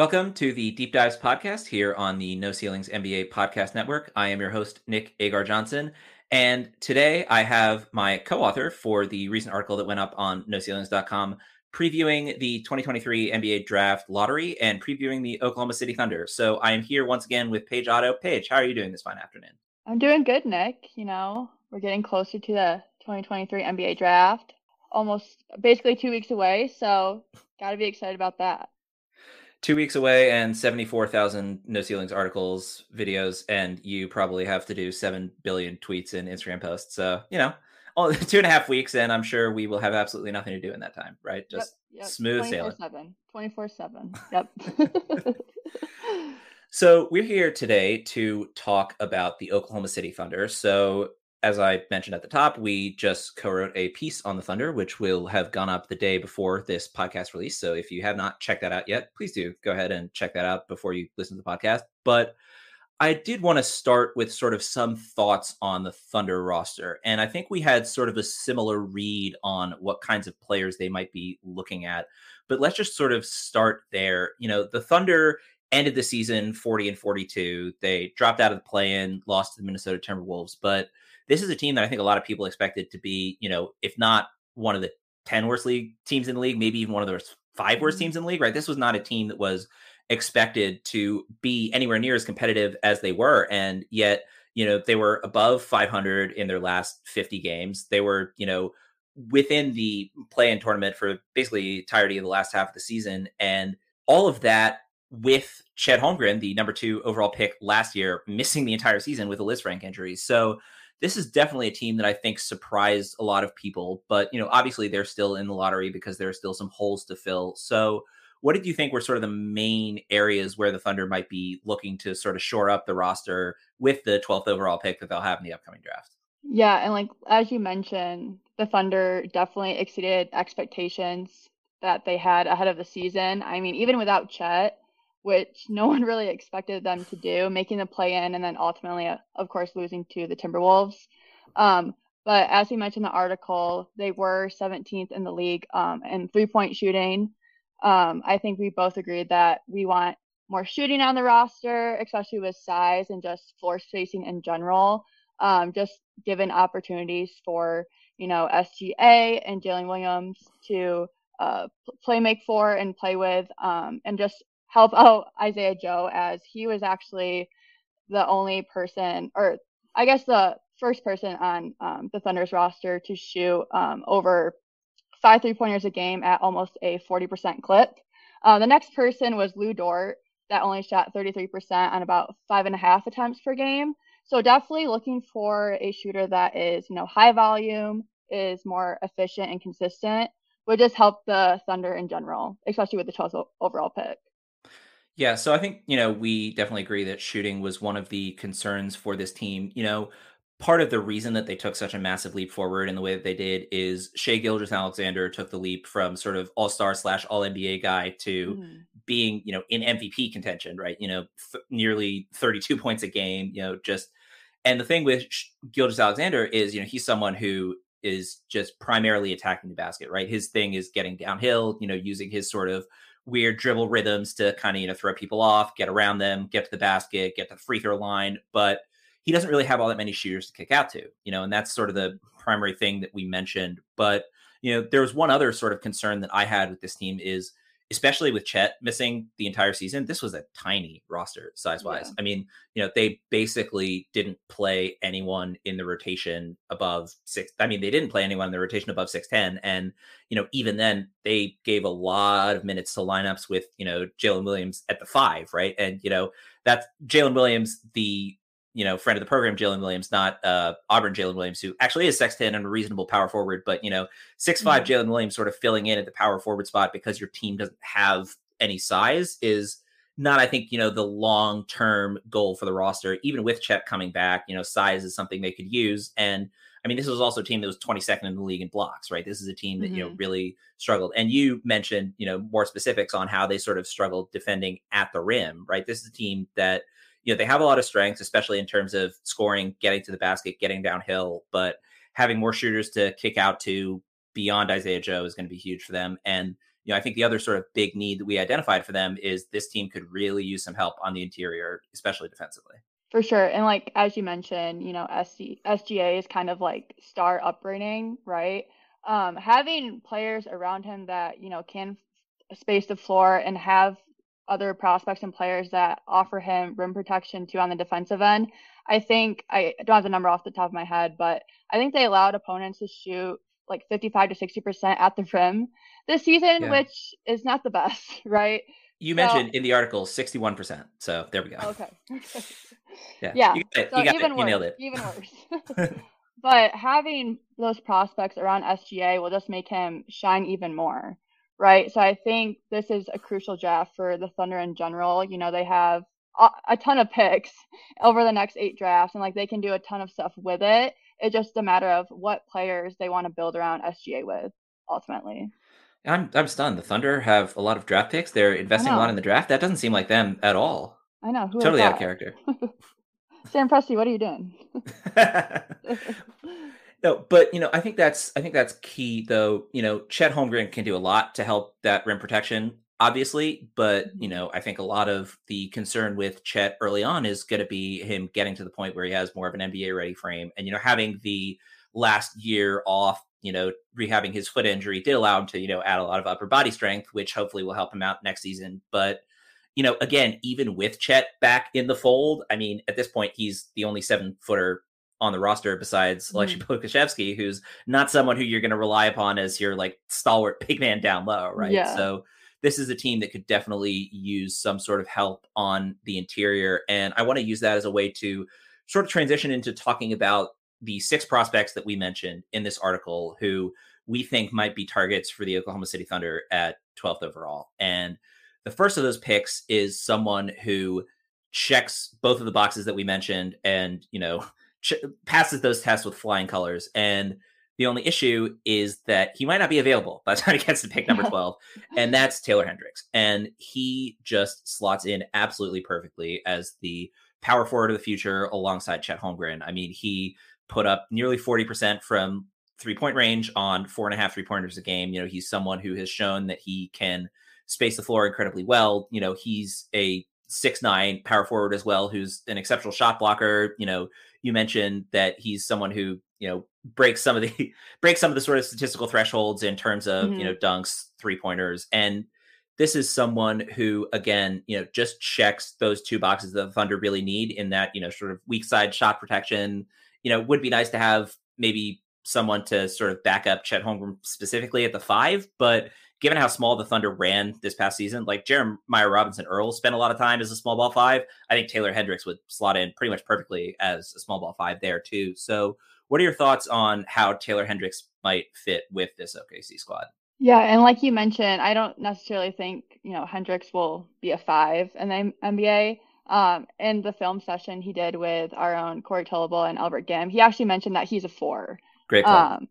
Welcome to the Deep Dives podcast here on the No Ceilings NBA Podcast Network. I am your host, Nick Agar Johnson. And today I have my co author for the recent article that went up on NoCeilings.com previewing the 2023 NBA Draft Lottery and previewing the Oklahoma City Thunder. So I am here once again with Paige Otto. Paige, how are you doing this fine afternoon? I'm doing good, Nick. You know, we're getting closer to the 2023 NBA Draft, almost basically two weeks away. So, got to be excited about that two weeks away and 74,000 no ceilings articles, videos, and you probably have to do 7 billion tweets and Instagram posts. So, you know, all, two and a half weeks, and I'm sure we will have absolutely nothing to do in that time, right? Just yep, yep. smooth 24/7. sailing. 24 7. Yep. so, we're here today to talk about the Oklahoma City Thunder. So, as I mentioned at the top, we just co-wrote a piece on the Thunder, which will have gone up the day before this podcast release. So if you have not checked that out yet, please do go ahead and check that out before you listen to the podcast. But I did want to start with sort of some thoughts on the Thunder roster. And I think we had sort of a similar read on what kinds of players they might be looking at. But let's just sort of start there. You know, the Thunder ended the season 40 and 42. They dropped out of the play in, lost to the Minnesota Timberwolves, but this is a team that I think a lot of people expected to be, you know, if not one of the 10 worst league teams in the league, maybe even one of the five worst mm-hmm. teams in the league, right? This was not a team that was expected to be anywhere near as competitive as they were. And yet, you know, they were above 500 in their last 50 games. They were, you know, within the play in tournament for basically entirety of the last half of the season. And all of that with Chet Holmgren, the number two overall pick last year, missing the entire season with a Lisfranc injury. So this is definitely a team that I think surprised a lot of people. But you know, obviously they're still in the lottery because there are still some holes to fill. So, what did you think were sort of the main areas where the Thunder might be looking to sort of shore up the roster with the 12th overall pick that they'll have in the upcoming draft? Yeah, and like as you mentioned, the Thunder definitely exceeded expectations that they had ahead of the season. I mean, even without Chet, which no one really expected them to do, making the play in and then ultimately, uh, of course, losing to the Timberwolves. Um, but as we mentioned in the article, they were 17th in the league um, in three point shooting. Um, I think we both agreed that we want more shooting on the roster, especially with size and just floor spacing in general. Um, just given opportunities for, you know, SGA and Jalen Williams to uh, play make for and play with, um, and just help out Isaiah Joe as he was actually the only person, or I guess the first person on um, the Thunder's roster to shoot um, over five three pointers a game at almost a 40% clip. Uh, the next person was Lu Dort, that only shot 33% on about five and a half attempts per game. So definitely looking for a shooter that is, you know, high volume, is more efficient and consistent, would just help the Thunder in general, especially with the 12th overall pick. Yeah, so I think, you know, we definitely agree that shooting was one of the concerns for this team. You know, part of the reason that they took such a massive leap forward in the way that they did is Shai Gilgeous-Alexander took the leap from sort of all star slash all NBA guy to mm-hmm. being, you know, in MVP contention, right? You know, th- nearly 32 points a game, you know, just. And the thing with Gilgeous-Alexander is, you know, he's someone who is just primarily attacking the basket, right? His thing is getting downhill, you know, using his sort of weird dribble rhythms to kind of you know throw people off, get around them, get to the basket, get to the free throw line, but he doesn't really have all that many shooters to kick out to, you know, and that's sort of the primary thing that we mentioned. But you know, there was one other sort of concern that I had with this team is especially with Chet missing the entire season, this was a tiny roster size wise. Yeah. I mean, you know, they basically didn't play anyone in the rotation above six. I mean, they didn't play anyone in the rotation above 6'10. And, you know, even then they gave a lot of minutes to lineups with, you know, Jalen Williams at the five, right? And, you know, that's Jalen Williams, the you know, friend of the program, Jalen Williams, not uh, Auburn Jalen Williams, who actually is Sexton and a reasonable power forward, but you know, six five mm-hmm. Jalen Williams sort of filling in at the power forward spot because your team doesn't have any size is not, I think, you know, the long term goal for the roster. Even with Chet coming back, you know, size is something they could use. And I mean, this was also a team that was 22nd in the league in blocks, right? This is a team that mm-hmm. you know mm-hmm. really struggled. And you mentioned, you know, more specifics on how they sort of struggled defending at the rim, right? This is a team that you know they have a lot of strengths, especially in terms of scoring, getting to the basket, getting downhill. But having more shooters to kick out to beyond Isaiah Joe is going to be huge for them. And you know, I think the other sort of big need that we identified for them is this team could really use some help on the interior, especially defensively. For sure. And like as you mentioned, you know, SGA is kind of like star upbringing, right? Um, having players around him that, you know, can space the floor and have other prospects and players that offer him rim protection too on the defensive end. I think I don't have the number off the top of my head, but I think they allowed opponents to shoot like 55 to 60% at the rim this season, yeah. which is not the best, right? You mentioned in the article 61%. So there we go. Okay. yeah. Yeah. You got it. So you, got even it. Worse, you nailed it. Even worse. but having those prospects around SGA will just make him shine even more right? So I think this is a crucial draft for the Thunder in general. You know, they have a, ton of picks over the next eight drafts, and like they can do a ton of stuff with it. It's just a matter of what players they want to build around SGA with ultimately. I'm I'm stunned. The Thunder have a lot of draft picks. They're investing a lot in the draft. That doesn't seem like them at all. I know. Who totally out of character. Sam Presti, what are you doing? No, but you know, I think that's I think that's key though. You know, Chet Holmgren can do a lot to help that rim protection, obviously, but you mm-hmm. know, I think a lot of the concern with Chet early on is going to be him getting to the point where he has more of an NBA ready frame, and you know, having the last year off, you know, rehabbing his foot injury did allow him to you know add a lot of upper body strength, which hopefully will help him out next season. But you know, again, even with Chet back in the fold, I mean, at this point, he's the only seven footer on the roster besides Aleksej mm. Pokusevski, who's not someone who you're going to rely upon as your like stalwart big man down low, right? Yeah. So this is a team that could definitely use some sort of help on the interior, and I want to use that as a way to sort of transition into talking about the six prospects that we mentioned in this article who we think might be targets for the Oklahoma City Thunder at 12th overall. And the first of those picks is someone who checks both of the boxes that we mentioned and, you know, ch- passes those tests with flying colors. And the only issue is that he might not be available by the time he gets to pick number 12, and that's Taylor Hendricks. And he just slots in absolutely perfectly as the power forward of the future alongside Chet Holmgren. I mean, he put up nearly 40% from three point range on four and a half three pointers a game. You know, he's someone who has shown that he can space the floor incredibly well. You know, he's a six nine power forward as well, who's an exceptional shot blocker. You know, you mentioned that he's someone who you know breaks some of the breaks some of the sort of statistical thresholds in terms of mm-hmm. you know dunks, three pointers, and this is someone who again you know just checks those two boxes that the Thunder really need in that you know sort of weak side shot protection. You know, would be nice to have maybe someone to sort of back up Chet Holmgren specifically at the five, but given how small the Thunder ran this past season, like Jeremiah Robinson Earl spent a lot of time as a small ball five. I think Taylor Hendricks would slot in pretty much perfectly as a small ball five there too. So, what are your thoughts on how Taylor Hendricks might fit with this OKC squad? Yeah, and like you mentioned, I don't necessarily think you know Hendricks will be a five in the NBA. Um, in the film session he did with our own Corey Tulaba and Albert Gim, he actually mentioned that he's a four. Great. Um,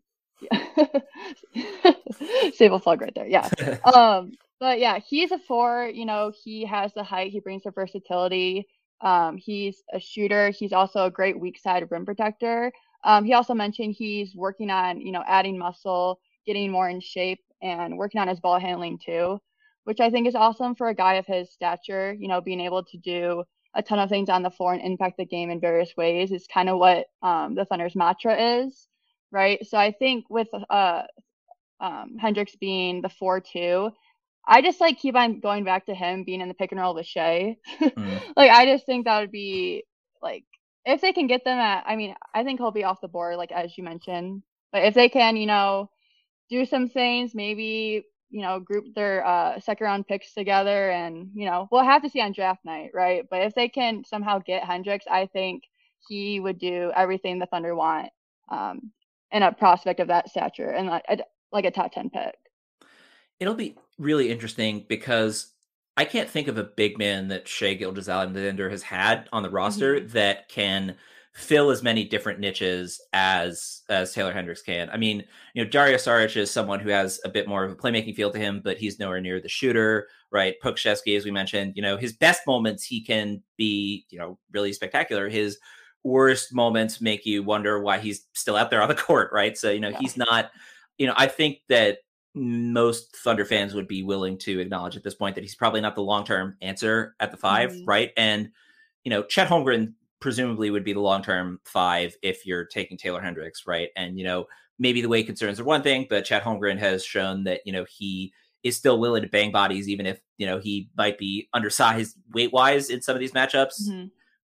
Sable plug right there. Yeah. um, but yeah, he's a four. You know, he has the height. He brings the versatility. Um, he's a shooter. He's also a great weak side rim protector. Um, he also mentioned he's working on, you know, adding muscle, getting more in shape, and working on his ball handling too, which I think is awesome for a guy of his stature. You know, being able to do a ton of things on the floor and impact the game in various ways is kind of what um, the Thunder's mantra is right? So I think with uh, um, Hendricks being the four two, I just like keep on going back to him being in the pick and roll with Shai. mm. Like I just think that would be like if they can get them at I mean, I think he'll be off the board, like as you mentioned. But if they can, you know, do some things, maybe, you know, group their uh second round picks together and, you know, we'll have to see on draft night, right? But if they can somehow get Hendricks, I think he would do everything the Thunder want. Um and a prospect of that stature and like a, like a top 10 pick. It'll be really interesting because I can't think of a big man that Shai Gilgeous-Alexander has had on the roster mm-hmm. that can fill as many different niches as as Taylor Hendricks can. I mean, you know, Dario Saric is someone who has a bit more of a playmaking feel to him, but he's nowhere near the shooter, right? Pokusevski, as we mentioned, you know, his best moments he can be, you know, really spectacular. His worst moments make you wonder why he's still out there on the court, right? So, you know, yeah. he's not, you know, I think that most Thunder fans would be willing to acknowledge at this point that he's probably not the long term answer at the 5 mm-hmm. right? And you know, Chet Holmgren presumably would be the long term five if you're taking Taylor Hendricks, right? And you know, maybe the weight concerns are one thing, but Chet Holmgren has shown that you know he is still willing to bang bodies, even if you know he might be undersized weight wise in some of these matchups. Mm-hmm.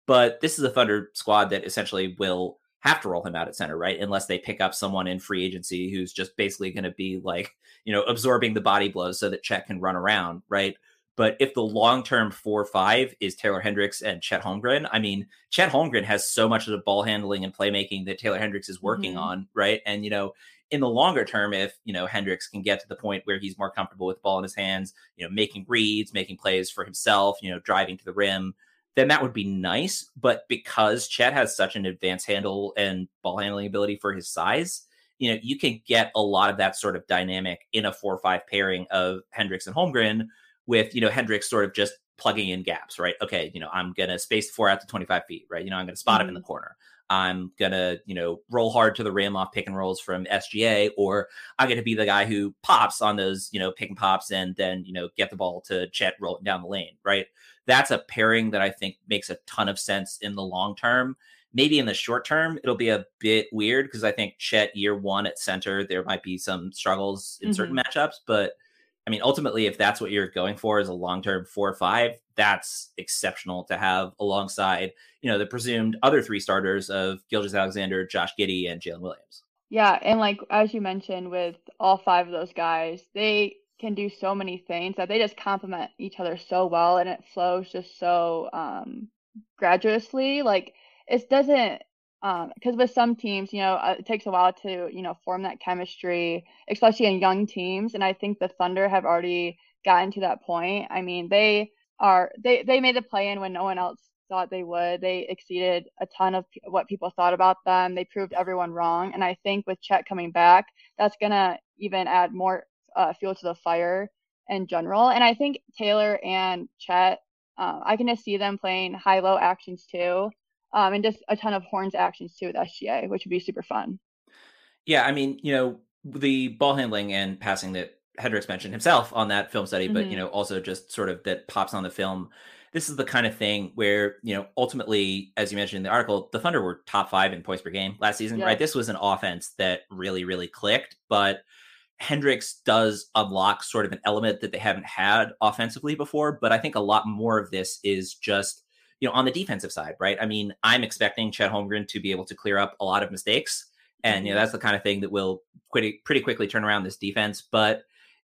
But this is a Thunder squad that essentially will have to roll him out at center, right? Unless they pick up someone in free agency who's just basically going to be like, you know, absorbing the body blows so that Chet can run around, right? But if the long term four five is Taylor Hendricks and Chet Holmgren, I mean, Chet Holmgren has so much of the ball handling and playmaking that Taylor Hendricks is working mm-hmm. on, right? And you know, in the longer term, if you know Hendricks can get to the point where he's more comfortable with the ball in his hands, you know, making reads, making plays for himself, you know, driving to the rim, then that would be nice. But because Chet has such an advanced handle and ball handling ability for his size, you know, you can get a lot of that sort of dynamic in a four or five pairing of Hendricks and Holmgren with, you know, Hendricks sort of just plugging in gaps, right? Okay, you know, I'm gonna space the four out to 25 feet, right? You know, I'm gonna spot mm-hmm. him in the mm-hmm. corner. I'm gonna, you know, roll hard to the rim off pick and rolls from SGA, or I'm gonna be the guy who pops on those, you know, pick and pops and then, you know, get the ball to Chet rolling down the lane, right? That's a pairing that I think makes a ton of sense in the long term. Maybe in the short term, it'll be a bit weird because I think Chet year one at center, there might be some struggles in mm-hmm. certain matchups. But I mean, ultimately, if that's what you're going for as a long term four or five, that's exceptional to have alongside, you know, the presumed other three starters of Gilgeous-Alexander, Josh Giddey, and Jalen Williams. Yeah, and like as you mentioned, with all five of those guys, they can do so many things that they just complement each other so well and it flows just so um graduously like it doesn't um because with some teams you know uh, it takes a while to you know form that chemistry especially in young teams and i think the thunder have already gotten to that point. I mean they are they they made the play in when no one else thought they would. They exceeded a ton of what people thought about them. They proved everyone wrong and i think with chet coming back that's gonna even add more uh, fuel to the fire in general. And I think Taylor and Chet, uh, I can just see them playing high low actions too, um, and just a ton of horns actions too with SGA, which would be super fun. Yeah, I mean, you know, the ball handling and passing that Hendricks mentioned himself on that film study, mm-hmm. but you mm-hmm. know, also just sort of that pops on the film. This is the kind of thing where, you know, ultimately, as you mentioned in the article, the Thunder were top five in points per game last season, yeah. right? This was an offense that really, really clicked, but Hendricks does unlock sort of an element that they haven't had offensively before, but I think a lot more of this is just you know on the defensive side, right? I mean, I'm expecting Chet Holmgren to be able to clear up a lot of mistakes, and you know mm-hmm. that's the kind of thing that will pretty pretty quickly turn around this defense. But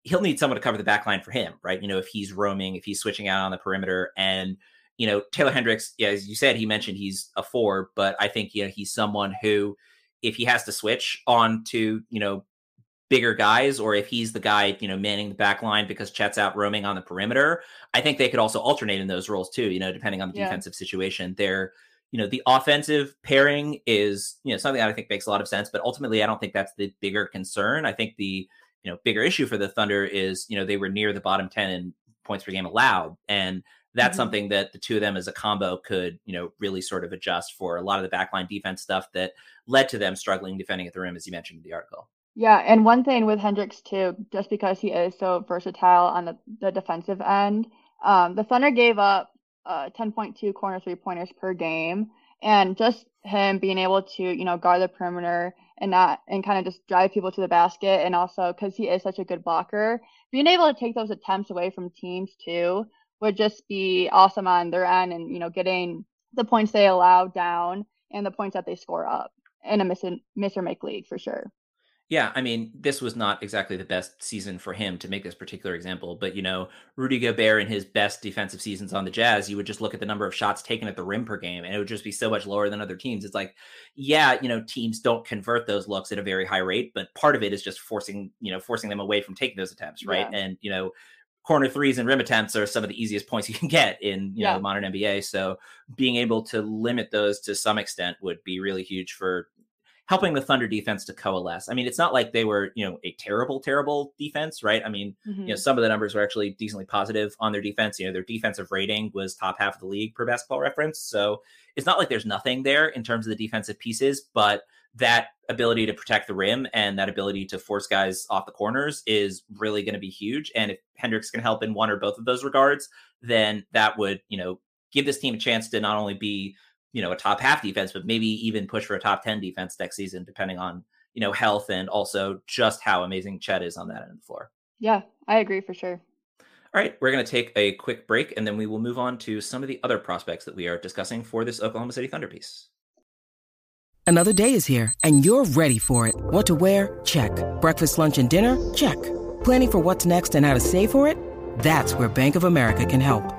he'll need someone to cover the back line for him, right? You know, if he's roaming, if he's switching out on the perimeter, and you know Taylor Hendricks, yeah, as you said, he mentioned he's a four, but I think you know he's someone who if he has to switch on to you know bigger guys or if he's the guy, you know, manning the back line because Chet's out roaming on the perimeter. I think they could also alternate in those roles too, you know, depending on the yeah. defensive situation. They're, you know, the offensive pairing is, you know, something that I think makes a lot of sense, but ultimately I don't think that's the bigger concern. I think the, you know, bigger issue for the Thunder is, you know, they were near the bottom 10 in points per game allowed. And that's mm-hmm. something that the two of them as a combo could, you know, really sort of adjust for a lot of the backline defense stuff that led to them struggling defending at the rim, as you mentioned in the article. Yeah, and one thing with Hendricks too, just because he is so versatile on the, the defensive end, um, the Thunder gave up uh, 10.2 corner three pointers per game, and just him being able to, you know, guard the perimeter and not and kind of just drive people to the basket and also because he is such a good blocker being able to take those attempts away from teams too would just be awesome on their end and you know getting the points they allow down and the points that they score up in a miss, miss or make league for sure yeah, I mean, this was not exactly the best season for him to make this particular example, but you know, Rudy Gobert in his best defensive seasons on the Jazz, you would just look at the number of shots taken at the rim per game and it would just be so much lower than other teams. It's like, yeah, you know, teams don't convert those looks at a very high rate, but part of it is just forcing, you know, forcing them away from taking those attempts, right? Yeah. And, you know, corner threes and rim attempts are some of the easiest points you can get in you yeah. know the modern NBA. So being able to limit those to some extent would be really huge for helping the Thunder defense to coalesce. I mean, it's not like they were, you know, a terrible, terrible defense, right? I mean, mm-hmm. you know, mm-hmm. some of the numbers were actually decently positive on their defense. You know, their defensive rating was top half of the league per basketball reference. So it's not like there's nothing there in terms of the defensive pieces, but that ability to protect the rim and that ability to force guys off the corners is really going to be huge. And if Hendricks can help in one or both of those regards, then that would, you know, give this team a chance to not only be you know a top half defense, but maybe even push for a top ten defense next season, depending on you know health and also just how amazing Chet is on that end of the floor. Yeah, I agree for sure. All right, we're going to take a quick break and then we will move on to some of the other prospects that we are discussing for this Oklahoma City Thunder piece. Another day is here and you're ready for it. What to wear? Check. Breakfast, lunch, and dinner? Check. Planning for what's next and how to save for it? That's where Bank of America can help.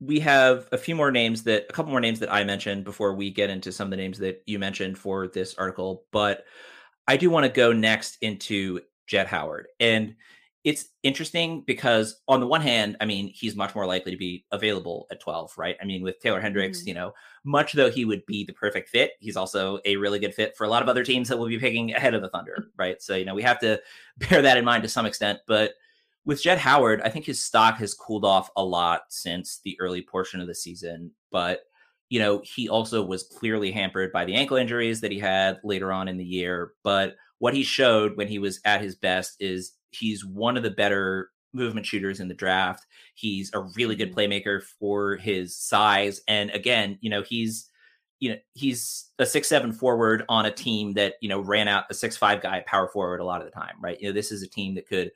we have a few more names that a couple more names that I mentioned before we get into some of the names that you mentioned for this article. But I do want to go next into Jett Howard. And it's interesting because on the one hand, I mean, he's much more likely to be available at 12, right? I mean, with Taylor Hendricks, mm-hmm. you know, much though he would be the perfect fit, he's also a really good fit for a lot of other teams that will be picking ahead of the Thunder, right? So, you know, we have to bear that in mind to some extent. But with Jett Howard, I think his stock has cooled off a lot since the early portion of the season. But, you know, he also was clearly hampered by the ankle injuries that he had later on in the year. But what he showed when he was at his best is he's one of the better movement shooters in the draft. He's a really good mm-hmm. playmaker for his size. And again, you know, he's you know he's a six seven forward on a team that you know ran out a six five guy power forward a lot of the time right you know this is a team that could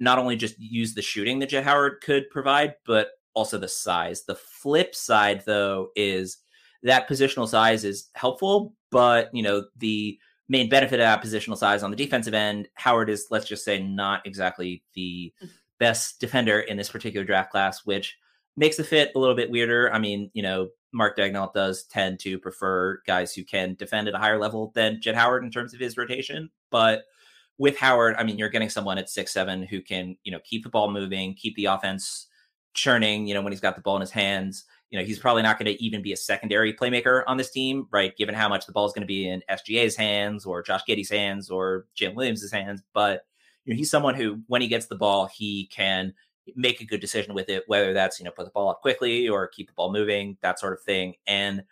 not only just use the shooting that Jett Howard could provide, but also the size. The flip side, though, is that positional size is helpful, but you know the main benefit of that positional size on the defensive end, Howard is, let's just say, not exactly the best defender in this particular draft class, which makes the fit a little bit weirder. I mean, you know, Mark Daigneault does tend to prefer guys who can defend at a higher level than Jett Howard in terms of his rotation, but with Howard, I mean, you're getting someone at six seven who can, you know, keep the ball moving, keep the offense churning. You know, when he's got the ball in his hands, you know, he's probably not going to even be a secondary playmaker on this team, right? Given how much the ball is going to be in SGA's hands or Josh Giddey's hands or Jim Williams' hands, but you know, he's someone who, when he gets the ball, he can make a good decision with it, whether that's you know put the ball up quickly or keep the ball moving, that sort of thing, and.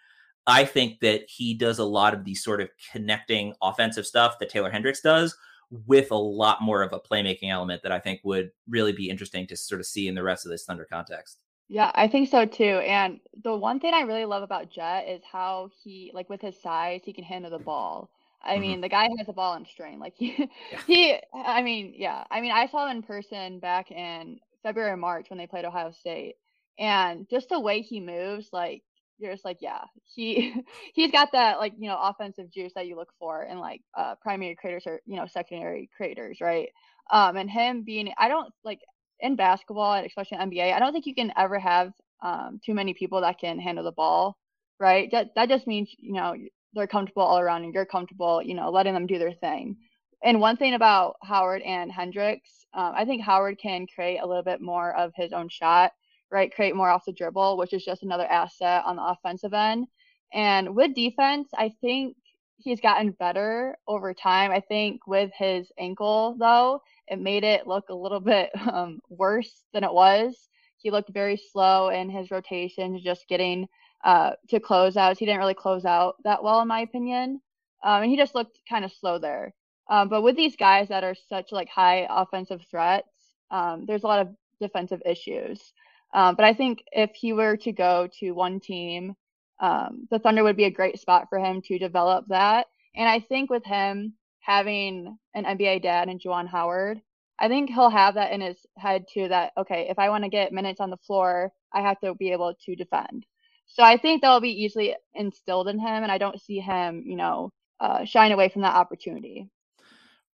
I think that he does a lot of the sort of connecting offensive stuff that Taylor Hendricks does, with a lot more of a playmaking element that I think would really be interesting to sort of see in the rest of this Thunder context. Yeah, I think so too. And the one thing I really love about Jett is how he, like with his size, he can handle the ball. I mm-hmm. mean, the guy has a ball in string. Like he, yeah. he, I mean, yeah. I mean, I saw him in person back in February, March when they played Ohio State, and just the way he moves, like you're just like, yeah, he he's got that like you know offensive juice that you look for in like uh, primary creators or you know secondary creators, right? Um, and him being, I don't like in basketball, and especially in NBA, I don't think you can ever have um, too many people that can handle the ball, right? That that just means you know they're comfortable all around and you're comfortable, you know, letting them do their thing. And one thing about Howard and Hendricks, um, I think Howard can create a little bit more of his own shot right? Create more off the dribble, which is just another asset on the offensive end. And with defense, I think he's gotten better over time. I think with his ankle though, it made it look a little bit um, worse than it was. He looked very slow in his rotations, just getting uh, to closeouts. He didn't really close out that well, in my opinion, um, and he just looked kind of slow there. Um, but with these guys that are such like high offensive threats, um, there's a lot of defensive issues. Um, but I think if he were to go to one team, um, the Thunder would be a great spot for him to develop that. And I think with him having an NBA dad and Juwan Howard, I think he'll have that in his head too that, okay, if I want to get minutes on the floor, I have to be able to defend. So I think that'll be easily instilled in him. And I don't see him, you know, uh, shying away from that opportunity.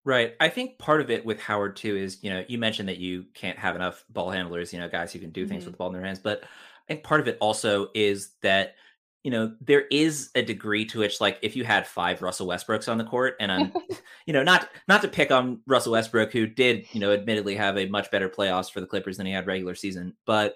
Right. I think part of it with Howard too is, you know, you mentioned that you can't have enough ball handlers, you know, guys who can do things mm-hmm. with the ball in their hands. But I think part of it also is that, you know, there is a degree to which, like, if you had five Russell Westbrooks on the court, and I'm, you know, not not to pick on Russell Westbrook, who did, you know, admittedly have a much better playoffs for the Clippers than he had regular season, but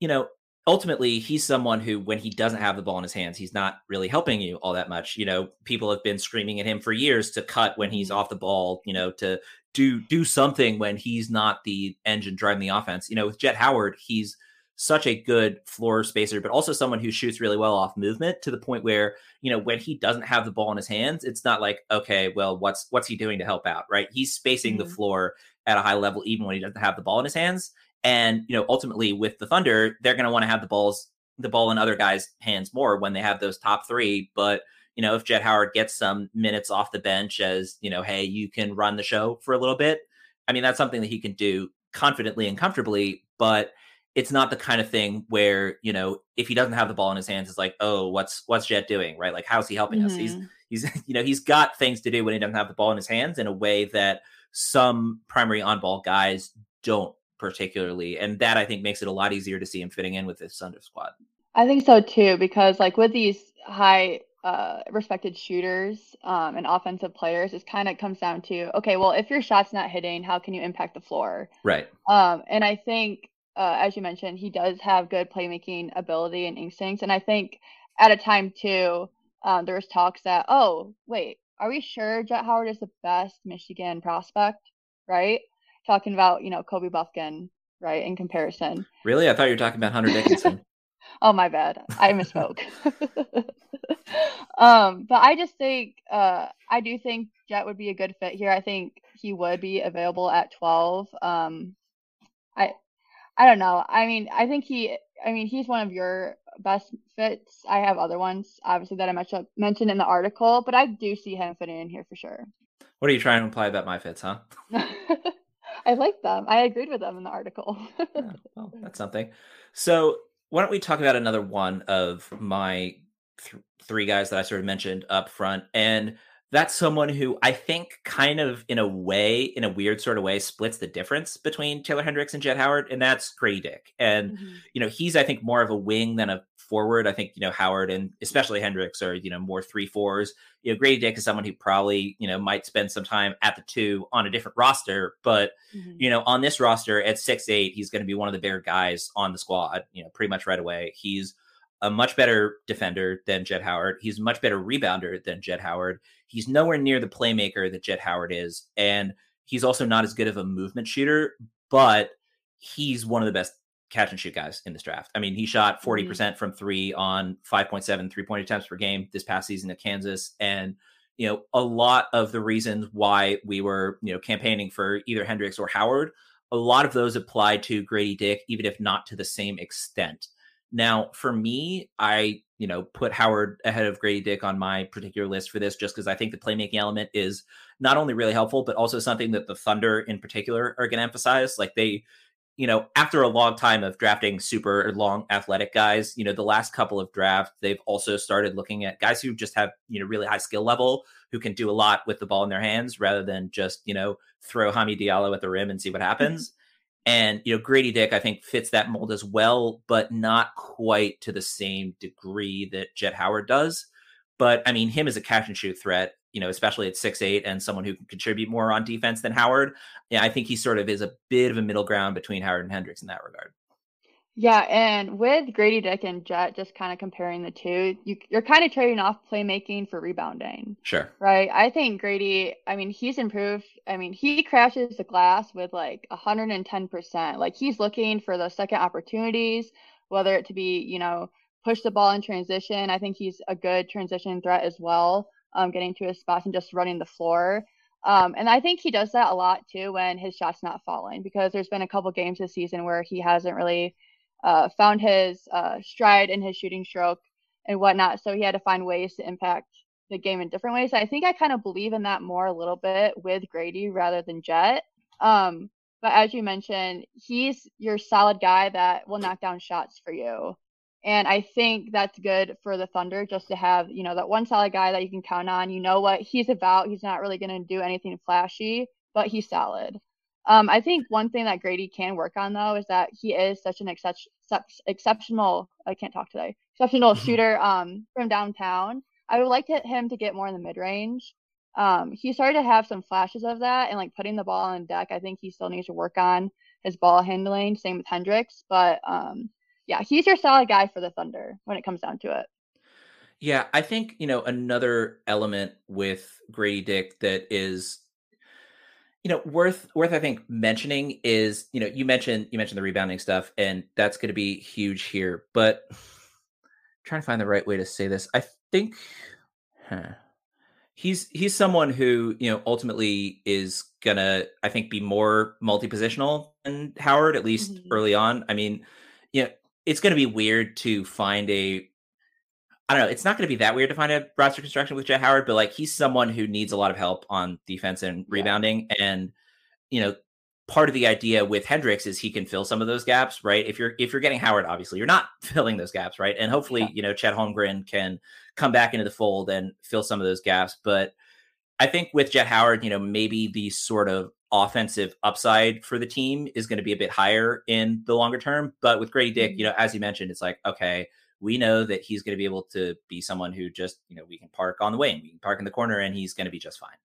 you know, ultimately he's someone who when he doesn't have the ball in his hands he's not really helping you all that much. You know people have been screaming at him for years to cut when he's off the ball you know to do do something when he's not the engine driving the offense. You know with Jett Howard he's such a good floor spacer but also someone who shoots really well off movement to the point where you know when he doesn't have the ball in his hands it's not like okay well what's what's he doing to help out right? He's spacing mm-hmm. the floor at a high level even when he doesn't have the ball in his hands and you know, ultimately with the Thunder, they're going to want to have the balls, the ball in other guys' hands more when they have those top three. But you know, if Jett Howard gets some minutes off the bench as you know, hey, you can run the show for a little bit. I mean, that's something that he can do confidently and comfortably. But it's not the kind of thing where you know, if he doesn't have the ball in his hands, it's like, oh, what's what's Jett doing, right? Like, how's he helping mm-hmm. us? He's mm-hmm. he's you know, he's got things to do when he doesn't have the ball in his hands in a way that some primary on ball guys don't particularly, and that I think makes it a lot easier to see him fitting in with this Thunder squad. I think so too, because like with these high uh, respected shooters um, and offensive players, it kind of comes down to okay, well, if your shot's not hitting, how can you impact the floor? Right. Um, and I think, uh, as you mentioned, he does have good playmaking ability and instincts, and I think at a time too, um, there was talks that oh wait, are we sure Jett Howard is the best Michigan prospect? Right talking about, you know, Kobe Bufkin, right, in comparison. Really? I thought you were talking about Hunter Dickinson. oh, my bad. I misspoke. um, but I just think, uh, I do think Jett would be a good fit here. I think he would be available at 12. Um, I, I don't know. I mean, I think he, I mean, he's one of your best fits. I have other ones, obviously, that I mentioned in the article, but I do see him fitting in here for sure. What are you trying to imply about my fits, huh? I like them. I agreed with them in the article. yeah, well, that's something. So why don't we talk about another one of my th- three guys that I sort of mentioned up front, and that's someone who I think kind of in a way, in a weird sort of way, splits the difference between Taylor Hendricks and Jett Howard, and that's Gradey Dick. And mm-hmm. you know, he's I think more of a wing than a forward. I think you know Howard and especially Hendricks are you know more three fours. You know Gradey Dick is someone who probably you know might spend some time at the two on a different roster, but mm-hmm. you know on this roster at six eight, he's going to be one of the bigger guys on the squad. You know pretty much right away. He's a much better defender than Jett Howard. He's a much better rebounder than Jett Howard. He's nowhere near the playmaker that Jett Howard is, and he's also not as good of a movement shooter, but he's one of the best catch and shoot guys in this draft. I mean, he shot 40% mm-hmm. percent mm hmm from three on 5.7 three point attempts per game this past season at Kansas. And, you know, a lot of the reasons why we were, you know, campaigning for either Hendricks or Howard, a lot of those apply to Gradey Dick, even if not to the same extent. Now, for me, I, you know, put Howard ahead of Gradey Dick on my particular list for this just because I think the playmaking element is not only really helpful, but also something that the Thunder in particular are going to emphasize. Like they, you know, after a long time of drafting super long athletic guys, you know, the last couple of drafts, they've also started looking at guys who just have, you know, really high skill level, who can do a lot with the ball in their hands rather than just, you know, throw Hamidou Diallo at the rim and see what mm-hmm. happens. And, you know, Gradey Dick, I think, fits that mold as well, but not quite to the same degree that Jett Howard does. But I mean, him as a catch and shoot threat you know, especially at six eight and someone who can contribute more on defense than Howard. Yeah, I think he sort of is a bit of a middle ground between Howard and Hendricks in that regard. Yeah, and with Gradey Dick and Jett, just kind of comparing the two, you, you're kind of trading off playmaking for rebounding. Sure. Right. I think Gradey, I mean, he's improved. I mean, he crashes the glass with like 110%. Like he's looking for those second opportunities, whether it to be, you know, push the ball in transition. I think he's a good transition threat as well, um, getting to his spots and just running the floor. Um, and I think he does that a lot too when his shot's not falling because there's been a couple games this season where he hasn't really uh, found his uh, stride in his shooting stroke and whatnot. So he had to find ways to impact the game in different ways. I think I kind of believe in that more a little bit with Gradey rather than Jett. Um, but as you mentioned, he's your solid guy that will knock down shots for you. And I think that's good for the Thunder just to have, you know, that one solid guy that you can count on. You know what he's about. He's not really going to do anything flashy, but he's solid. Um, I think one thing that Gradey can work on though is that he is such an excep- exceptional. I can't talk today. Exceptional shooter um, from downtown. I would like to, him to get more in the mid range. Um, he started to have some flashes of that and like putting the ball on deck. I think he still needs to work on his ball handling. Same with Hendricks, but um, yeah, he's your solid guy for the Thunder when it comes down to it. Yeah, I think you know another element with Gradey Dick that is you know worth worth i think mentioning is you know you mentioned you mentioned the rebounding stuff and that's going to be huge here but trying to find the right way to say this i think huh, he's he's someone who you know ultimately is gonna i think be more multi-positional than howard at least mm-hmm. early on i mean you know it's going to be weird to find a I don't know. It's not going to be that weird to find a roster construction with Jett Howard, but like he's someone who needs a lot of help on defense and rebounding. Yeah. And you know, part of the idea with Hendricks is he can fill some of those gaps, right? If you're if you're getting Howard, obviously you're not filling those gaps, right? And hopefully, yeah. you know, Chet Holmgren can come back into the fold and fill some of those gaps. But I think with Jett Howard, you know, maybe the sort of offensive upside for the team is going to be a bit higher in the longer term. But with Gradey Dick, mm-hmm. you know, as you mentioned, it's like, okay, we know that he's going to be able to be someone who just, you know, we can park on the wing, we can park in the corner, and he's going to be just fine.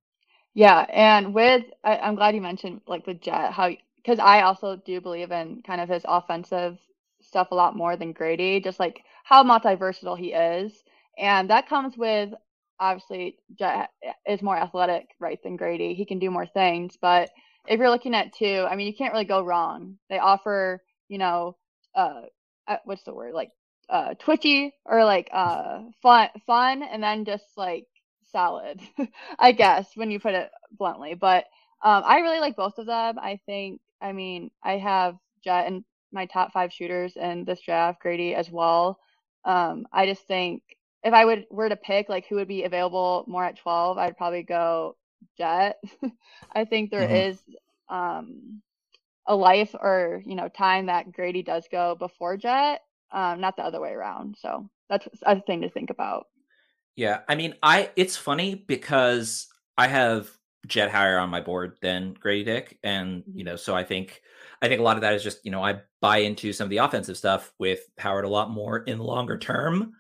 Yeah, and with I, am glad you mentioned like with Jett how because I also do believe in kind of his offensive stuff a lot more than Gradey, just like how multi-versatile he is, and that comes with obviously Jett is more athletic right than Gradey. He can do more things, but if you're looking at two, I mean, you can't really go wrong. They offer, you know, uh, uh what's the word like uh twitchy or like uh fun fun and then just like solid i guess when you put it bluntly but um i really like both of them i think i mean i have Jett and my top five shooters in this draft Gradey as well um i just think if i would were to pick like who would be available more at 12 i'd probably go Jett i think there mm-hmm. is um a life or you know time that Gradey does go before Jett um, not the other way around. So that's a thing to think about. Yeah, I mean, I it's funny because I have Jett higher on my board than Gradey Dick, and you mm-hmm. know, so I think I think a lot of that is just you know I buy into some of the offensive stuff with Howard a lot more in longer term,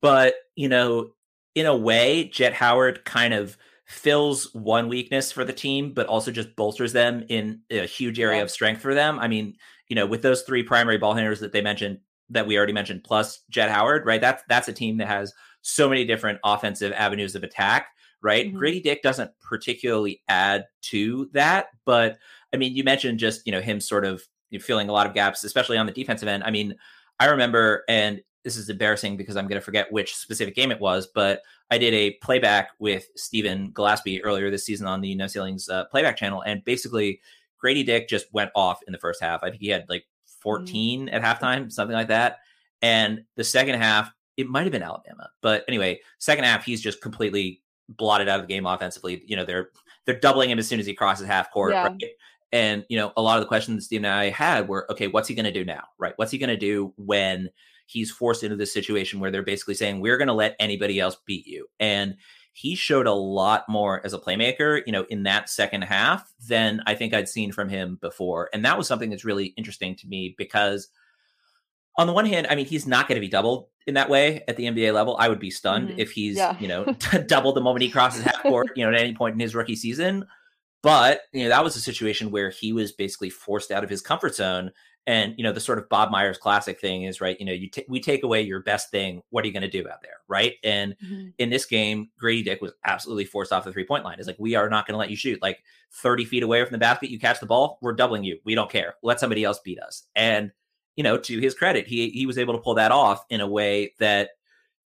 but you know, in a way, Jett Howard kind of fills one weakness for the team, but also just bolsters them in a huge area yeah. of strength for them. I mean, you know, with those three primary ball handlers that they mentioned, that we already mentioned, plus Jett Howard, right? That's that's a team that has so many different offensive avenues of attack, right? Mm-hmm. Gradey Dick doesn't particularly add to that, but I mean, you mentioned just you know him sort of filling a lot of gaps, especially on the defensive end. I mean, I remember, and this is embarrassing because I'm going to forget which specific game it was, but I did a playback with Stephen Gillespie earlier this season on the No Ceilings uh, playback channel, and basically Gradey Dick just went off in the first half. I think he had like 14 mm-hmm. at halftime, something like that. And the second half, it might have been Alabama, but anyway, second half he's just completely blotted out of the game offensively. You know, they're they're doubling him as soon as he crosses half court. Yeah. Right? And you know, a lot of the questions Steve and I had were, okay, what's he going to do now? Right? What's he going to do when he's forced into this situation where they're basically saying we're going to let anybody else beat you? And he showed a lot more as a playmaker, you know, in that second half than I think I'd seen from him before. And that was something that's really interesting to me because on the one hand, I mean, he's not going to be doubled in that way at the NBA level. I would be stunned mm-hmm. if he's, yeah. you know, doubled the moment he crosses half court, you know, at any point in his rookie season. But, you know, that was a situation where he was basically forced out of his comfort zone And you know the sort of Bob Myers classic thing is right. You know, you t- we take away your best thing. What are you going to do out there, right? And mm-hmm. in this game, Gradey Dick was absolutely forced off the three point line. It's like we are not going to let you shoot like thirty feet away from the basket. You catch the ball, we're doubling you. We don't care. Let somebody else beat us. And you know, to his credit, he he was able to pull that off in a way that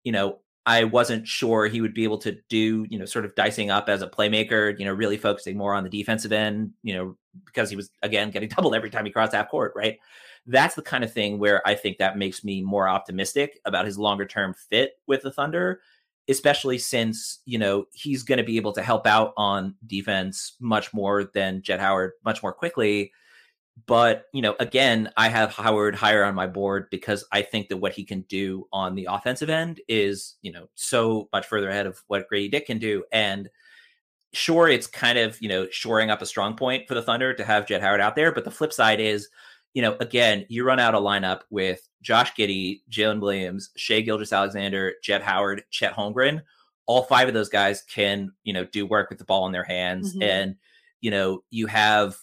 you know I wasn't sure he would be able to do, you know, sort of dicing up as a playmaker, you know, really focusing more on the defensive end, you know, because he was again getting doubled every time he crossed half court, right? That's the kind of thing where I think that makes me more optimistic about his longer term fit with the Thunder, especially since, you know, he's going to be able to help out on defense much more than Jett Howard much more quickly but you know again i have howard higher on my board because i think that what he can do on the offensive end is you know so much further ahead of what gradey dick can do. And sure it's kind of you know shoring up a strong point for the thunder to have Jett howard out there. But the flip side is you know again you run out a lineup with josh giddey jalen williams shai gilgeous-alexander Jett howard chet holmgren. All five of those guys can you know do work with the ball in their hands. Mm-hmm. and you know you have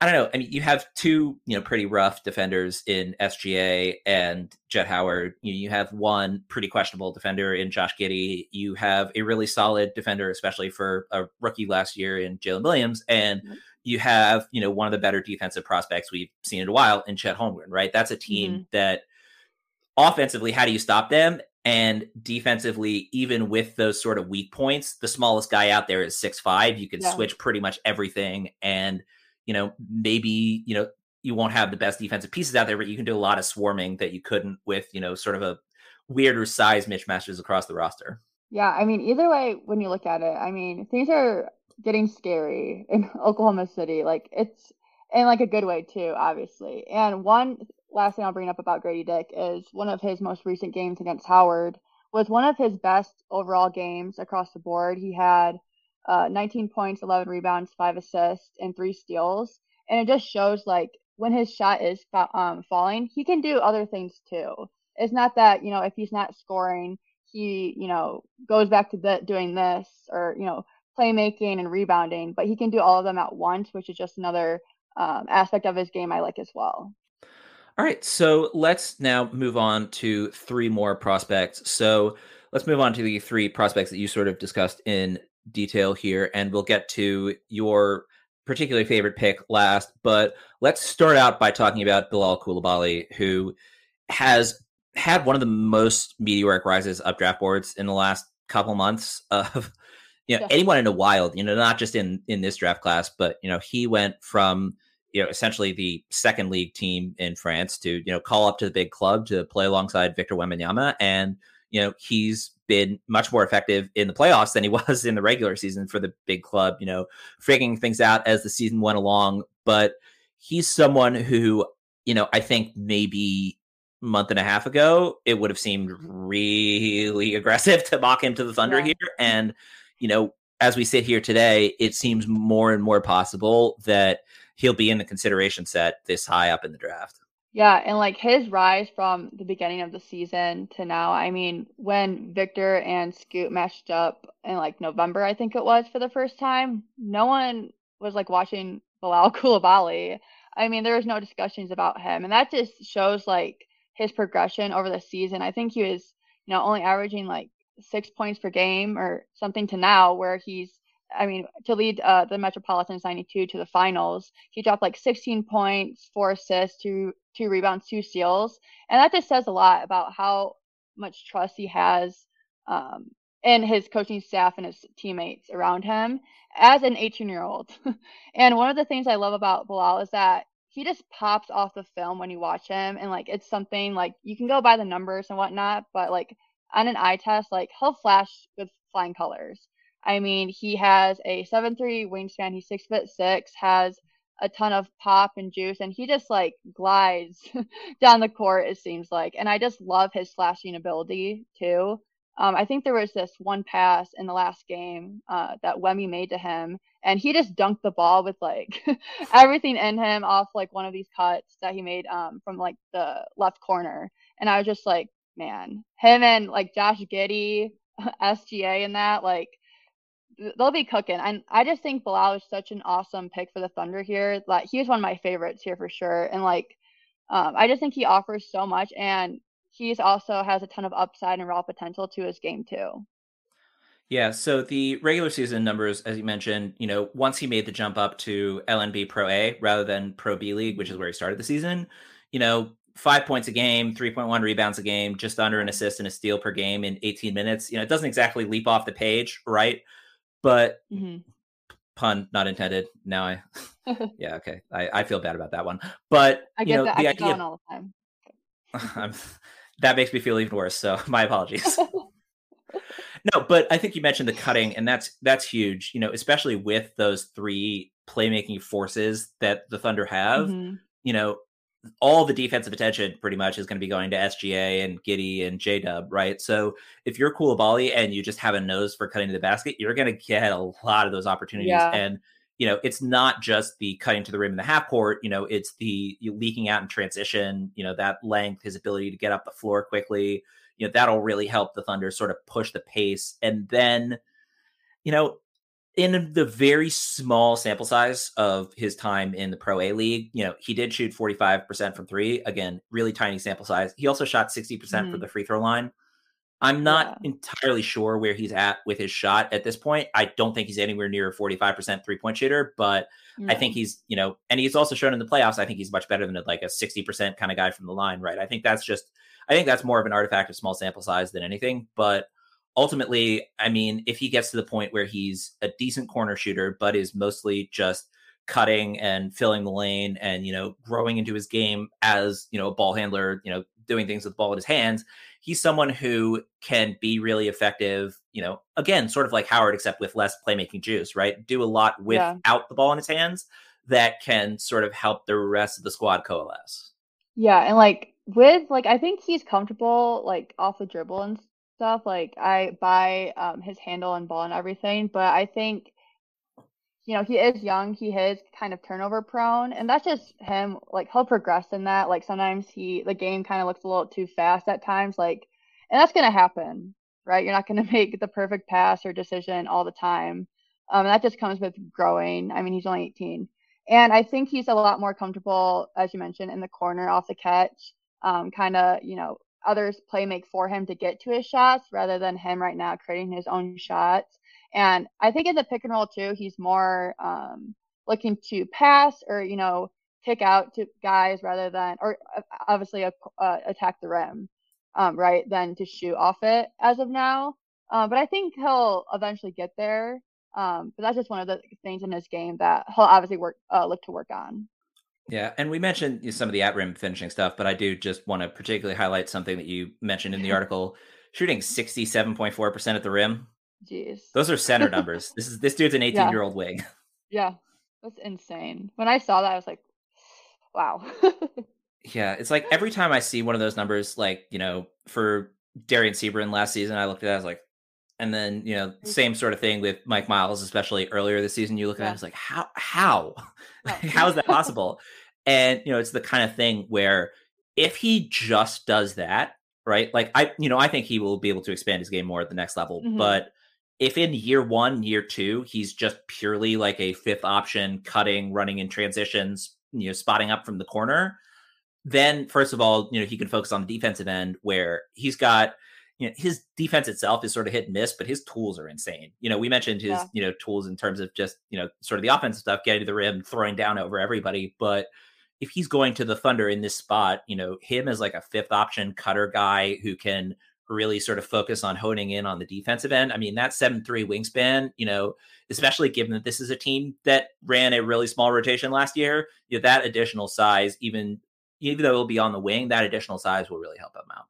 I don't know. I mean, you have two, you know, pretty rough defenders in SGA and Jett Howard. You, you have one pretty questionable defender in Josh Giddey. You have a really solid defender, especially for a rookie last year in Jalen Williams, and mm-hmm. you have, you know, one of the better defensive prospects we've seen in a while in Chet Holmgren. Right? That's a team mm-hmm. that offensively, how do you stop them? And defensively, even with those sort of weak points, the smallest guy out there is six five. You can yeah. switch pretty much everything and you know, maybe, you know, you won't have the best defensive pieces out there, but you can do a lot of swarming that you couldn't with, you know, sort of a weirder size mismatches across the roster. Yeah, I mean, either way, when you look at it, I mean, things are getting scary in Oklahoma City. Like it's in like a good way too, obviously. And one last thing I'll bring up about Gradey Dick is one of his most recent games against Howard was one of his best overall games across the board. He had uh, 19 points, 11 rebounds, five assists, and three steals. And it just shows like when his shot is fa- um, falling, he can do other things too. It's not that you know if he's not scoring, he you know goes back to the, doing this or you know playmaking and rebounding, but he can do all of them at once, which is just another um, aspect of his game I like as well. All right, so let's now move on to three more prospects. So let's move on to the three prospects that you sort of discussed in detail here, and we'll get to your particularly favorite pick last. But let's start out by talking about Bilal Coulibaly, who has had one of the most meteoric rises up draft boards in the last couple months of you know yeah. anyone in a wild you know not just in in this draft class but you know he went from you know essentially the second league team in France to you know call up to the big club to play alongside Victor Wembanyama and you know he's been much more effective in the playoffs than he was in the regular season for the big club, you know, figuring things out as the season went along. But he's someone who, you know, I think maybe a month and a half ago, it would have seemed really aggressive to mock him to the Thunder yeah. here. And, you know, as we sit here today, it seems more and more possible that he'll be in the consideration set this high up in the draft. Yeah, and like his rise from the beginning of the season to now, I mean, when Victor and Scoot matched up in like November, I think it was for the first time, no one was like watching Bilal Coulibaly. I mean, there was no discussions about him, and that just shows like his progression over the season. I think he was, you know, only averaging like six points per game or something to now, where he's I mean, to lead uh, the Metropolitans 92 to the finals, he dropped like 16 points, four assists, two two rebounds, two steals, and that just says a lot about how much trust he has um, in his coaching staff and his teammates around him as an 18 year old. and one of the things I love about Bilal is that he just pops off the film when you watch him, and like it's something like you can go by the numbers and whatnot, but like on an eye test, like he'll flash with flying colors. I mean, he has a seven three wingspan. He's six foot six, has a ton of pop and juice, and he just like glides down the court. It seems like, and I just love his slashing ability too. Um, I think there was this one pass in the last game uh, that Wemmy made to him, and he just dunked the ball with like everything in him off like one of these cuts that he made um, from like the left corner. And I was just like, man, him and like Josh Giddey, SGA, and that like they'll be cooking. And I just think Bilal is such an awesome pick for the Thunder here. Like he's one of my favorites here for sure. And like, um, I just think he offers so much, and he's also has a ton of upside and raw potential to his game too. Yeah, so the regular season numbers, as you mentioned, you know, once he made the jump up to LNB Pro A rather than Pro B League, which is where he started the season, you know, five points a game, 3.1 rebounds a game, just under an assist and a steal per game in 18 minutes. You know, it doesn't exactly leap off the page, right? But mm-hmm. pun not intended. Now I, yeah, okay. I, I feel bad about that one. But, I you know, that. the idea all the time. that makes me feel even worse. So my apologies. no, but I think you mentioned the cutting, and that's that's huge. You know, especially with those three playmaking forces that the Thunder have. Mm-hmm. You know, all the defensive attention pretty much is going to be going to SGA and Giddey and J Dub, right? So if you're Coulibaly and you just have a nose for cutting to the basket, you're going to get a lot of those opportunities. Yeah. And you know, it's not just the cutting to the rim in the half court. You know, it's the leaking out in transition. You know, that length, his ability to get up the floor quickly you know that'll really help the Thunder sort of push the pace. And then, you know, in the very small sample size of his time in the Pro A League, you know, he did shoot 45% from three. Again, really tiny sample size. He also shot 60% mm-hmm. for the free throw line. I'm not yeah. entirely sure where he's at with his shot at this point. I don't think he's anywhere near a 45% three point shooter, but I think he's, you know, and he's also shown in the playoffs, I think he's much better than a, like a 60% kind of guy from the line, right? I think that's just I think that's more of an artifact of small sample size than anything. But ultimately, I mean, if he gets to the point where he's a decent corner shooter, but is mostly just cutting and filling the lane and, you know, growing into his game as, you know, a ball handler, you know, doing things with the ball in his hands, he's someone who can be really effective, you know, again, sort of like Howard, except with less playmaking juice, right? Do a lot without yeah. the ball in his hands that can sort of help the rest of the squad coalesce. Yeah, and like with like I think he's comfortable like off the dribble and stuff. Like I buy um his handle and ball and everything, but I think you know, he is young, he is kind of turnover prone, and that's just him like he'll progress in that. Like sometimes he the game kind of looks a little too fast at times, like and that's gonna happen, right? You're not gonna make the perfect pass or decision all the time. Um that just comes with growing. I mean he's only 18. And I think he's a lot more comfortable, as you mentioned, in the corner off the catch um, kind of, you know, others play make for him to get to his shots rather than him right now creating his own shots. And I think in the pick and roll too, he's more um, looking to pass or, you know, kick out to guys rather than, or uh, obviously uh, attack the rim, um, right, than to shoot off it as of now. Uh, but I think he'll eventually get there. Um, but that's just one of the things in his game that he'll obviously work, uh, look to work on. Yeah, and we mentioned some of the at rim finishing stuff, but I do just want to particularly highlight something that you mentioned in the article: shooting sixty seven point four percent at the rim. Jeez, those are center numbers. this is this dude's an eighteen yeah. year old wing. Yeah, that's insane. When I saw that, I was like, wow. yeah, it's like every time I see one of those numbers, like you know, for Dereon Seabron last season, I looked at that, I was like, and then you know, same sort of thing with Mike Miles, especially earlier this season. You look at yeah. it, I was like, how how how is that possible? And you know, it's the kind of thing where if he just does that, right? Like I, you know, I think he will be able to expand his game more at the next level. Mm-hmm. But if in year one, year two, he's just purely like a fifth option, cutting, running in transitions, you know, spotting up from the corner, then first of all, you know, he can focus on the defensive end where he's got you know, his defense itself is sort of hit and miss, but his tools are insane. You know, we mentioned his, yeah. you know, tools in terms of just, you know, sort of the offensive stuff, getting to the rim, throwing down over everybody. But if he's going to the Thunder in this spot, you know, him as like a fifth option cutter guy who can really sort of focus on honing in on the defensive end. I mean, that 7 3 wingspan, you know, especially given that this is a team that ran a really small rotation last year, you know, that additional size, even even though it'll be on the wing, that additional size will really help him out.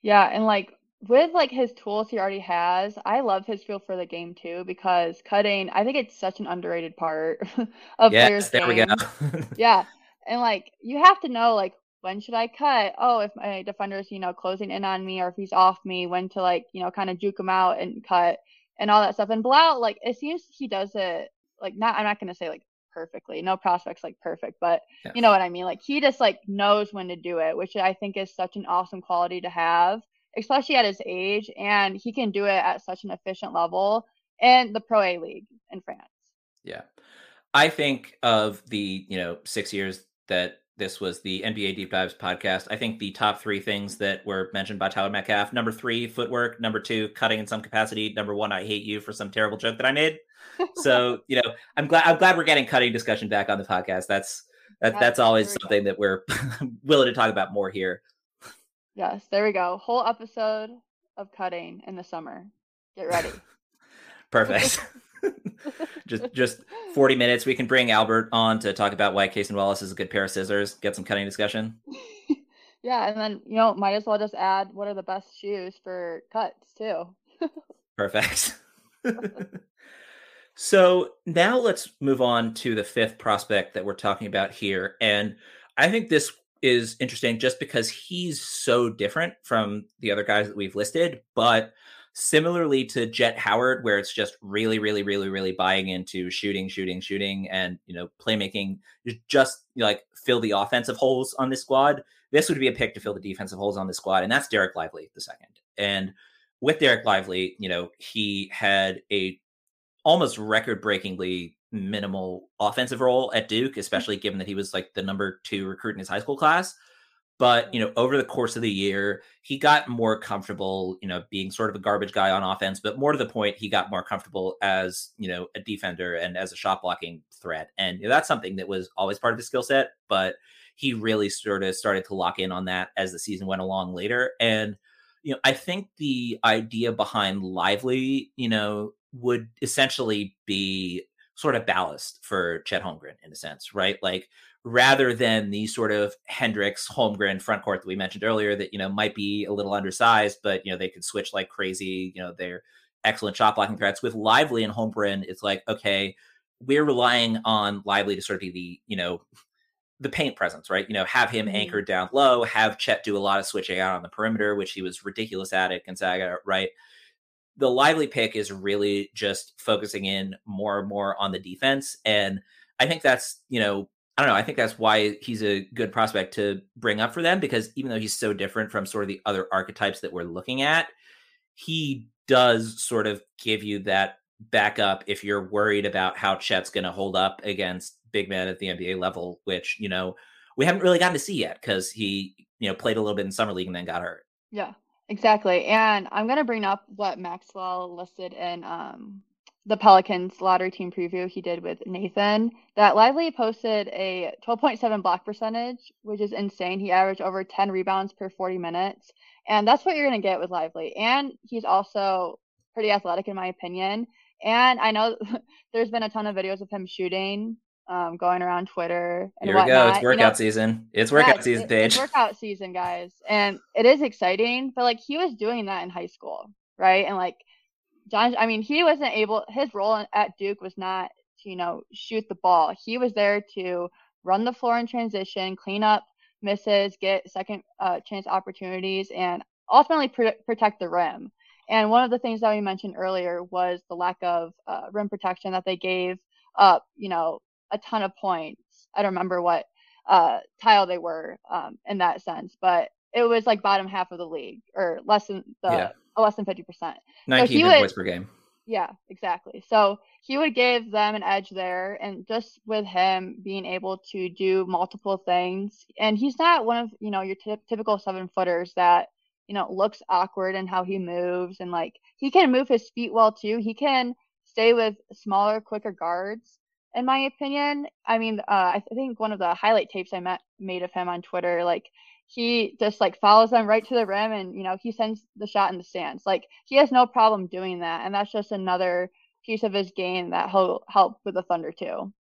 Yeah. And like with like his tools he already has, I love his feel for the game too because cutting, I think it's such an underrated part of yes, players' there games. we go. yeah, and like you have to know like when should I cut? Oh, if my defender's, you know, closing in on me or if he's off me, when to like, you know, kind of juke him out and cut and all that stuff. And Bilal, like it seems he does it like not I'm not gonna say like perfectly. No prospects like perfect, but you know what I mean? Like he just like knows when to do it, which I think is such an awesome quality to have, especially at his age. And he can do it at such an efficient level. and the Pro A League in France. Yeah. I think of the, you know, six years that this was the NBA Deep Dives podcast. I think the top three things that were mentioned by Tyler Metcalf number three, footwork. Number two, cutting in some capacity. Number one, I hate you for some terrible joke that I made. so, you know, I'm glad I'm glad we're getting cutting discussion back on the podcast. That's that, that's always something that we're willing to talk about more here. Yes, there we go. Whole episode of cutting in the summer. Get ready. Perfect. just just 40 minutes. We can bring Albert on to talk about why Cason Wallace is a good pair of scissors, get some cutting discussion. yeah, and then you know, might as well just add what are the best shoes for cuts too. Perfect. so now let's move on to the fifth prospect that we're talking about here. And I think this is interesting just because he's so different from the other guys that we've listed, but Similarly to Jett Howard, where it's just really, really, really, really buying into shooting, shooting, shooting, and you know, playmaking, just like fill the offensive holes on this squad. This would be a pick to fill the defensive holes on this squad, and that's Dereck Lively the second. And with Dereck Lively, you know, he had a almost record-breakingly minimal offensive role at Duke, hmm. especially given that he was like the number two recruit in his high school class. But, you know, over the course of the year, he got more comfortable, you know, being sort of a garbage guy on offense, but more to the point, he got more comfortable as, you know, a defender and as a shot blocking threat. And you know, that's something that was always part of his skill set, but he really sort of started to lock in on that as the season went along later. And, you know, I think the idea behind Lively, you know, would essentially be sort of ballast for Chet Holmgren in a sense, right? Like rather than the sort of Hendricks Holmgren front court that we mentioned earlier that you know might be a little undersized, but you know they could switch like crazy. You know they're excellent shot blocking threats. With Lively and Holmgren, it's like okay, we're relying on Lively to sort of be the you know the paint presence, right? You know, have him mm-hmm. anchored down low, have Chet do a lot of switching out on the perimeter, which he was ridiculous at at Gonzaga, right? The lively pick is really just focusing in more and more on the defense. And I think that's, you know, I don't know. I think that's why he's a good prospect to bring up for them because even though he's so different from sort of the other archetypes that we're looking at, he does sort of give you that backup if you're worried about how Chet's going to hold up against big men at the NBA level, which, you know, we haven't really gotten to see yet because he, you know, played a little bit in summer league and then got hurt. Yeah, exactly. And I'm going to bring up what Maxwell listed in um, the Pelicans lottery team preview he did with Nathan that Lively posted a 12.7 block percentage, which is insane. He averaged over 10 rebounds per 40 minutes. And that's what you're going to get with Lively. And he's also pretty athletic, in my opinion. And I know there's been a ton of videos of him shooting, um, going around Twitter. And Here we whatnot. go. It's workout you know, season. It's workout yeah, season, Paige. It's workout season, guys. And it is exciting. But like he was doing that in high school, right? And like John, I mean, he wasn't able, his role at Duke was not to, you know, shoot the ball. He was there to run the floor in transition, clean up misses, get second uh, chance opportunities, and ultimately pr- protect the rim. And one of the things that we mentioned earlier was the lack of uh, rim protection that they gave up, you know, a ton of points. I don't remember what uh, tile they were um, in that sense, but it was like bottom half of the league or less than the yeah less than 50%. 19 so points per game. Yeah, exactly. So he would give them an edge there. And just with him being able to do multiple things, and he's not one of, you know, your t- typical seven footers that, you know, looks awkward in how he moves. And like he can move his feet well too. He can stay with smaller, quicker guards. In my opinion, I mean, uh, I think one of the highlight tapes I met, made of him on Twitter, like he just like follows them right to the rim and you know he sends the shot in the stands. Like he has no problem doing that and that's just another piece of his game that he'll help with the thunder too.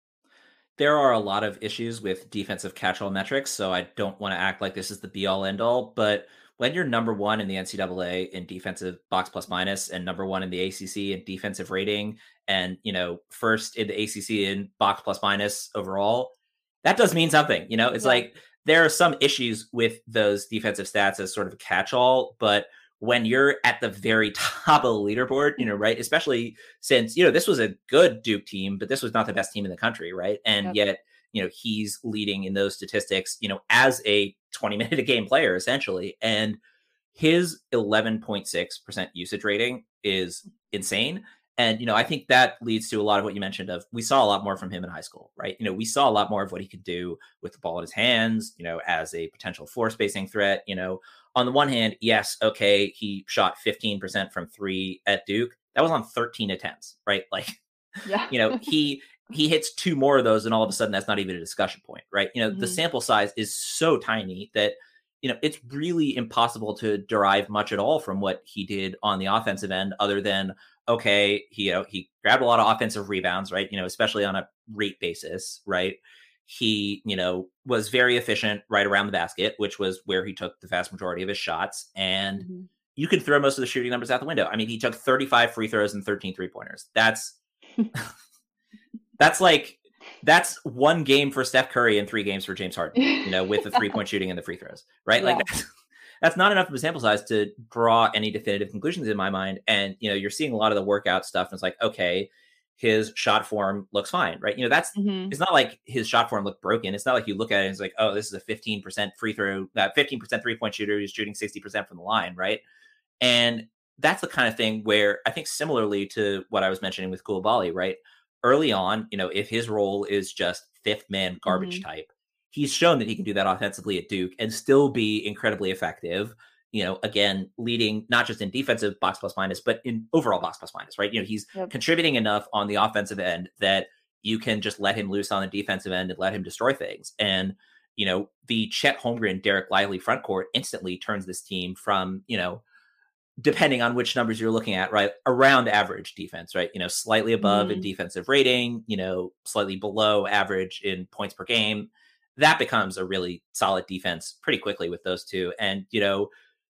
There are a lot of issues with defensive catch-all metrics so i don't want to act like this is the be all end all but when you're number one in the ncaa in defensive box plus minus and number one in the acc in defensive rating and you know first in the acc in box plus minus overall that does mean something you know it's yeah. like there are some issues with those defensive stats as sort of a catch-all, but when you're at the very top of the leaderboard, you know, mm-hmm. right? Especially since, you know, this was a good Duke team, but this was not the best team in the country, right? And yet, you know, he's leading in those statistics, you know, as a 20 minute a game player, essentially. And his 11.6% usage rating is insane. And you know, I think that leads to a lot of what you mentioned of we saw a lot more from him in high school, right? You know, we saw a lot more of what he could do with the ball in his hands, you know, as a potential floor spacing threat, you know. On the one hand, yes, okay, he shot 15% from 3 at Duke. That was on 13 attempts, right? Like yeah. you know, he he hits two more of those and all of a sudden that's not even a discussion point, right? You know, mm-hmm. the sample size is so tiny that you know, it's really impossible to derive much at all from what he did on the offensive end other than okay, he you know, he grabbed a lot of offensive rebounds, right? You know, especially on a rate basis, right? He, you know, was very efficient right around the basket, which was where he took the vast majority of his shots. And mm-hmm. you could throw most of the shooting numbers out the window. I mean, he took 35 free throws and 13 three pointers. That's that's like that's one game for Steph Curry and three games for James Harden, you know, with the three point shooting and the free throws, right? Yeah. Like that's, that's not enough of a sample size to draw any definitive conclusions in my mind. And, you know, you're seeing a lot of the workout stuff and it's like, okay, his shot form looks fine, right? You know, that's mm-hmm. it's not like his shot form looked broken. It's not like you look at it and it's like, oh, this is a 15% free throw, that 15% three point shooter who's shooting 60% from the line, right? And that's the kind of thing where I think similarly to what I was mentioning with Coulibaly, right? Early on, you know, if his role is just fifth man garbage mm-hmm. type, he's shown that he can do that offensively at Duke and still be incredibly effective. You know, again, leading not just in defensive box plus minus, but in overall box plus minus, right? You know, he's yep. contributing enough on the offensive end that you can just let him loose on the defensive end and let him destroy things. And, you know, the Chet Holmgren, Dereck Lively front court instantly turns this team from, you know, depending on which numbers you're looking at, right, around average defense, right? You know, slightly above mm. in defensive rating, you know, slightly below average in points per game that becomes a really solid defense pretty quickly with those two. And, you know,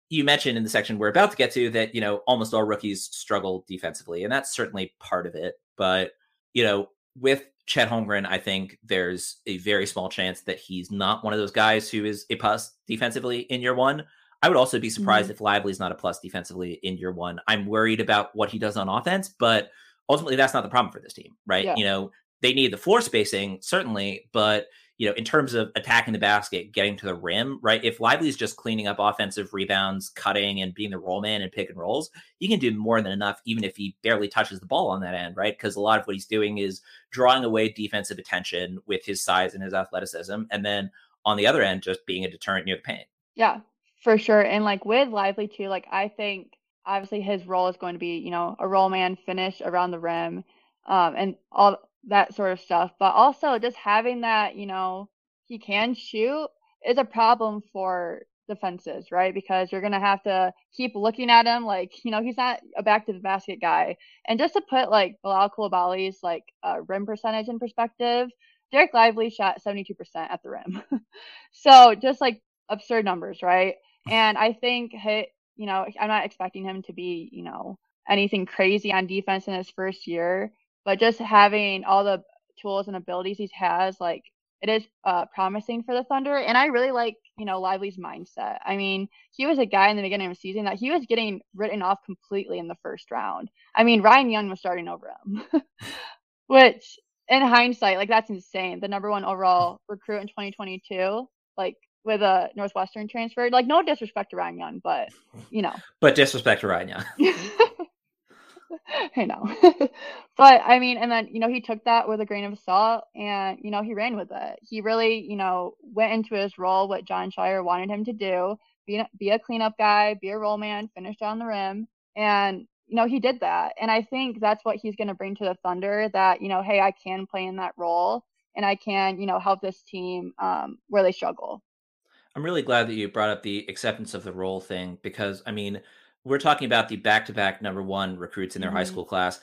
you mentioned in the section we're about to get to that, you know, almost all rookies struggle defensively, and that's certainly part of it. But, you know, with Chet Holmgren, I think there's a very small chance that he's not one of those guys who is a plus defensively in year one. I would also be surprised mm-hmm. if Lively's not a plus defensively in year one. I'm worried about what he does on offense, but ultimately that's not the problem for this team, right? Yeah. You know, they need the floor spacing, certainly, but you know, in terms of attacking the basket, getting to the rim, right? If Lively's just cleaning up offensive rebounds, cutting and being the roll man and pick and rolls, he can do more than enough, even if he barely touches the ball on that end, right? Because a lot of what he's doing is drawing away defensive attention with his size and his athleticism. And then on the other end, just being a deterrent near the paint. Yeah, for sure. And like with Lively too, like I think obviously his role is going to be, you know, a roll man finish around the rim. Um, and all that sort of stuff. But also just having that, you know, he can shoot is a problem for defenses, right? Because you're gonna have to keep looking at him like, you know, he's not a back to the basket guy. And just to put like Bilal Coulibaly's like uh, rim percentage in perspective, Dereck Lively shot 72% at the rim. so just like absurd numbers, right? And I think, you know, I'm not expecting him to be, you know, anything crazy on defense in his first year, but just having all the tools and abilities he has, like it is uh, promising for the Thunder. And I really like, you know, Lively's mindset. I mean, he was a guy in the beginning of the season that he was getting written off completely in the first round. I mean, Ryan Young was starting over him, which in hindsight, like that's insane. The number one overall recruit in 2022, like with a Northwestern transfer. Like no disrespect to Ryan Young, but you know. But disrespect to Ryan Young. I know. but I mean, and then, you know, he took that with a grain of salt and, you know, he ran with it. He really, you know, went into his role, what Jon Scheyer wanted him to do be, be a cleanup guy, be a roll man, finish down the rim. And, you know, he did that. And I think that's what he's going to bring to the Thunder that, you know, hey, I can play in that role and I can, you know, help this team um, where they struggle. I'm really glad that you brought up the acceptance of the role thing because, I mean, we're talking about the back-to-back number one recruits in their mm-hmm. high school class.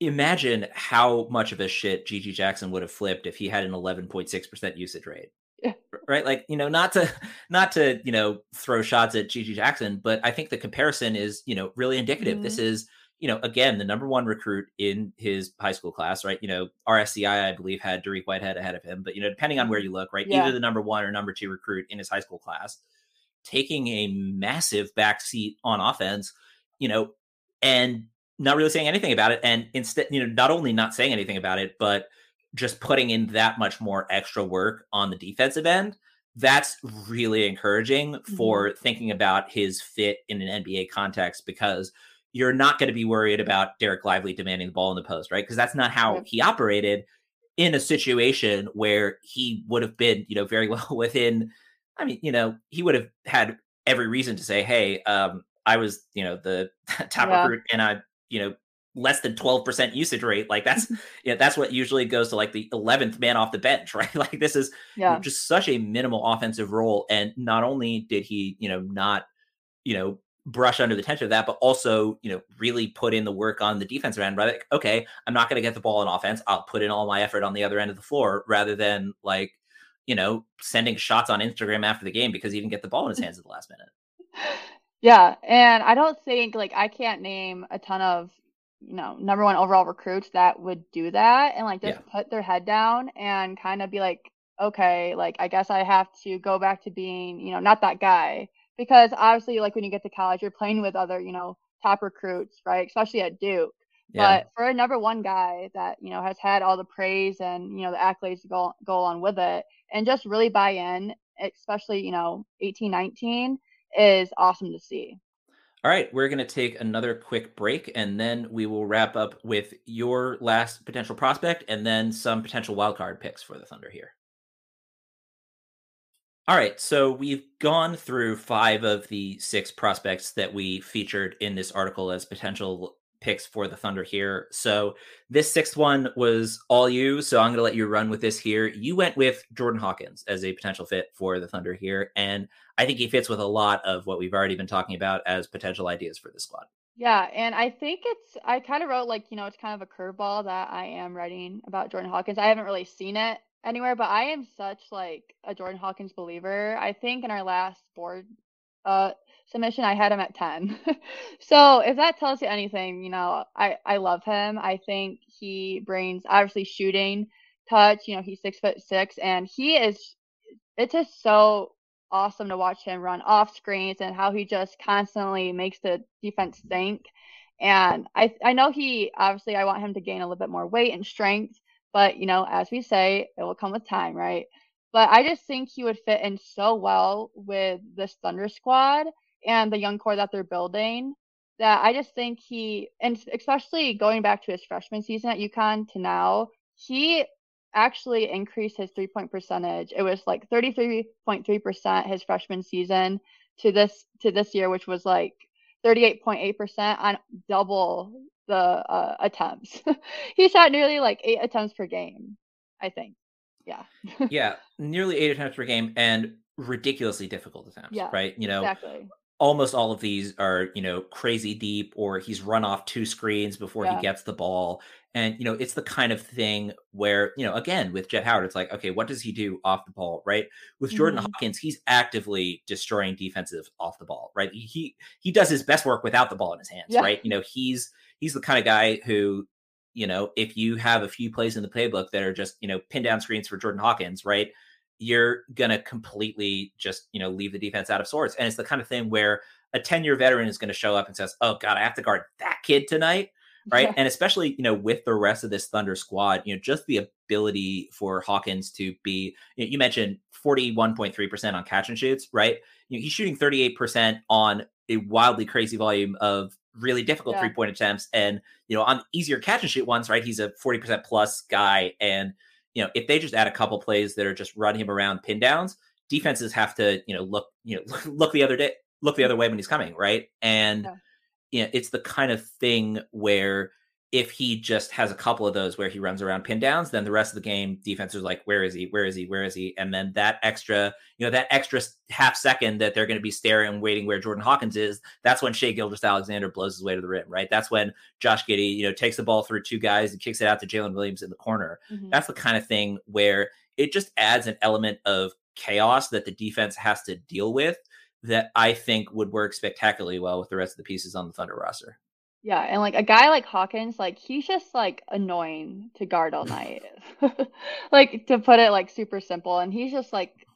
Imagine how much of a shit GG Jackson would have flipped if he had an 11.6% usage rate. Yeah. Right? Like, you know, not to not to, you know, throw shots at GG Jackson, but I think the comparison is, you know, really indicative. Mm-hmm. This is, you know, again, the number one recruit in his high school class, right? You know, RSCI, I believe, had Dariq Whitehead ahead of him, but you know, depending on where you look, right? Yeah. Either the number one or number two recruit in his high school class taking a massive backseat on offense, you know, and not really saying anything about it. And instead, you know, not only not saying anything about it, but just putting in that much more extra work on the defensive end. That's really encouraging mm-hmm. for thinking about his fit in an NBA context because you're not going to be worried about Dereck Lively demanding the ball in the post, right? Because that's not how he operated in a situation where he would have been, you know, very well within. I mean, you know, he would have had every reason to say, "Hey, um, I was, you know, the top yeah. recruit, and I, you know, less than 12% usage rate like that's you know, that's what usually goes to like the 11th man off the bench right like this is yeah. just such a minimal offensive role and not only did he you know not you know brush under the tension of that but also you know really put in the work on the defensive end right like, okay i'm not going to get the ball in offense i'll put in all my effort on the other end of the floor rather than like you know sending shots on instagram after the game because he didn't get the ball in his hands at the last minute yeah and i don't think like i can't name a ton of you know, number one overall recruits that would do that and like just yeah. put their head down and kind of be like, okay, like I guess I have to go back to being, you know, not that guy. Because obviously, like when you get to college, you're playing with other, you know, top recruits, right? Especially at Duke. Yeah. But for a number one guy that, you know, has had all the praise and, you know, the accolades to go, go along with it and just really buy in, especially, you know, 18, 19 is awesome to see. All right, we're going to take another quick break and then we will wrap up with your last potential prospect and then some potential wildcard picks for the Thunder here. All right, so we've gone through five of the six prospects that we featured in this article as potential picks for the Thunder here. So this sixth one was all you. So I'm going to let you run with this here. You went with Jordan Hawkins as a potential fit for the Thunder here. And I think he fits with a lot of what we've already been talking about as potential ideas for the squad. Yeah, and I think it's I kind of wrote like, you know, it's kind of a curveball that I am writing about Jordan Hawkins. I haven't really seen it anywhere, but I am such like a Jordan Hawkins believer. I think in our last board uh submission, I had him at 10. so if that tells you anything, you know, I, I love him. I think he brings obviously shooting touch, you know, he's six foot six and he is, it's just so awesome to watch him run off screens and how he just constantly makes the defense think. And I, I know he obviously, I want him to gain a little bit more weight and strength, but you know, as we say, it will come with time, right? But I just think he would fit in so well with this Thunder squad and the young core that they're building that I just think he, and especially going back to his freshman season at UConn to now, he actually increased his three point percentage. It was like 33.3% his freshman season to this to this year, which was like 38.8% on double the uh, attempts. he shot nearly like eight attempts per game, I think. Yeah. yeah, nearly eight attempts per game and ridiculously difficult attempts. Yeah, right. You know, exactly almost all of these are you know crazy deep or he's run off two screens before yeah. he gets the ball and you know it's the kind of thing where you know again with Jett Howard it's like okay what does he do off the ball right with Jordan mm-hmm. Hawkins he's actively destroying defensive off the ball right he he does his best work without the ball in his hands yeah. right you know he's he's the kind of guy who you know if you have a few plays in the playbook that are just you know pin down screens for Jordan Hawkins right you're going to completely just, you know, leave the defense out of sorts. And it's the kind of thing where a 10 year veteran is going to show up and says, Oh God, I have to guard that kid tonight. Right. Yeah. And especially, you know, with the rest of this Thunder squad, you know, just the ability for Hawkins to be, you, know, you mentioned 41.3% on catch and shoots, right? You know, he's shooting 38% on a wildly crazy volume of really difficult yeah. three point attempts. And, you know, on easier catch and shoot ones, right? He's a 40% plus guy. And, you know, if they just add a couple plays that are just run him around pin downs, defenses have to, you know, look, you know, look the other day, look the other way when he's coming, right? And yeah. you know, it's the kind of thing where if he just has a couple of those where he runs around pin downs, then the rest of the game defense is like, where is he? Where is he? Where is he? And then that extra, you know, that extra half second that they're going to be staring and waiting where Jordan Hawkins is, that's when Shai Gilgeous-Alexander blows his way to the rim, right? That's when Josh Giddey, you know, takes the ball through two guys and kicks it out to Jalen Williams in the corner. Mm-hmm. That's the kind of thing where it just adds an element of chaos that the defense has to deal with that I think would work spectacularly well with the rest of the pieces on the Thunder roster. Yeah, and like a guy like Hawkins, like he's just like annoying to guard all night. like to put it like super simple. And he's just like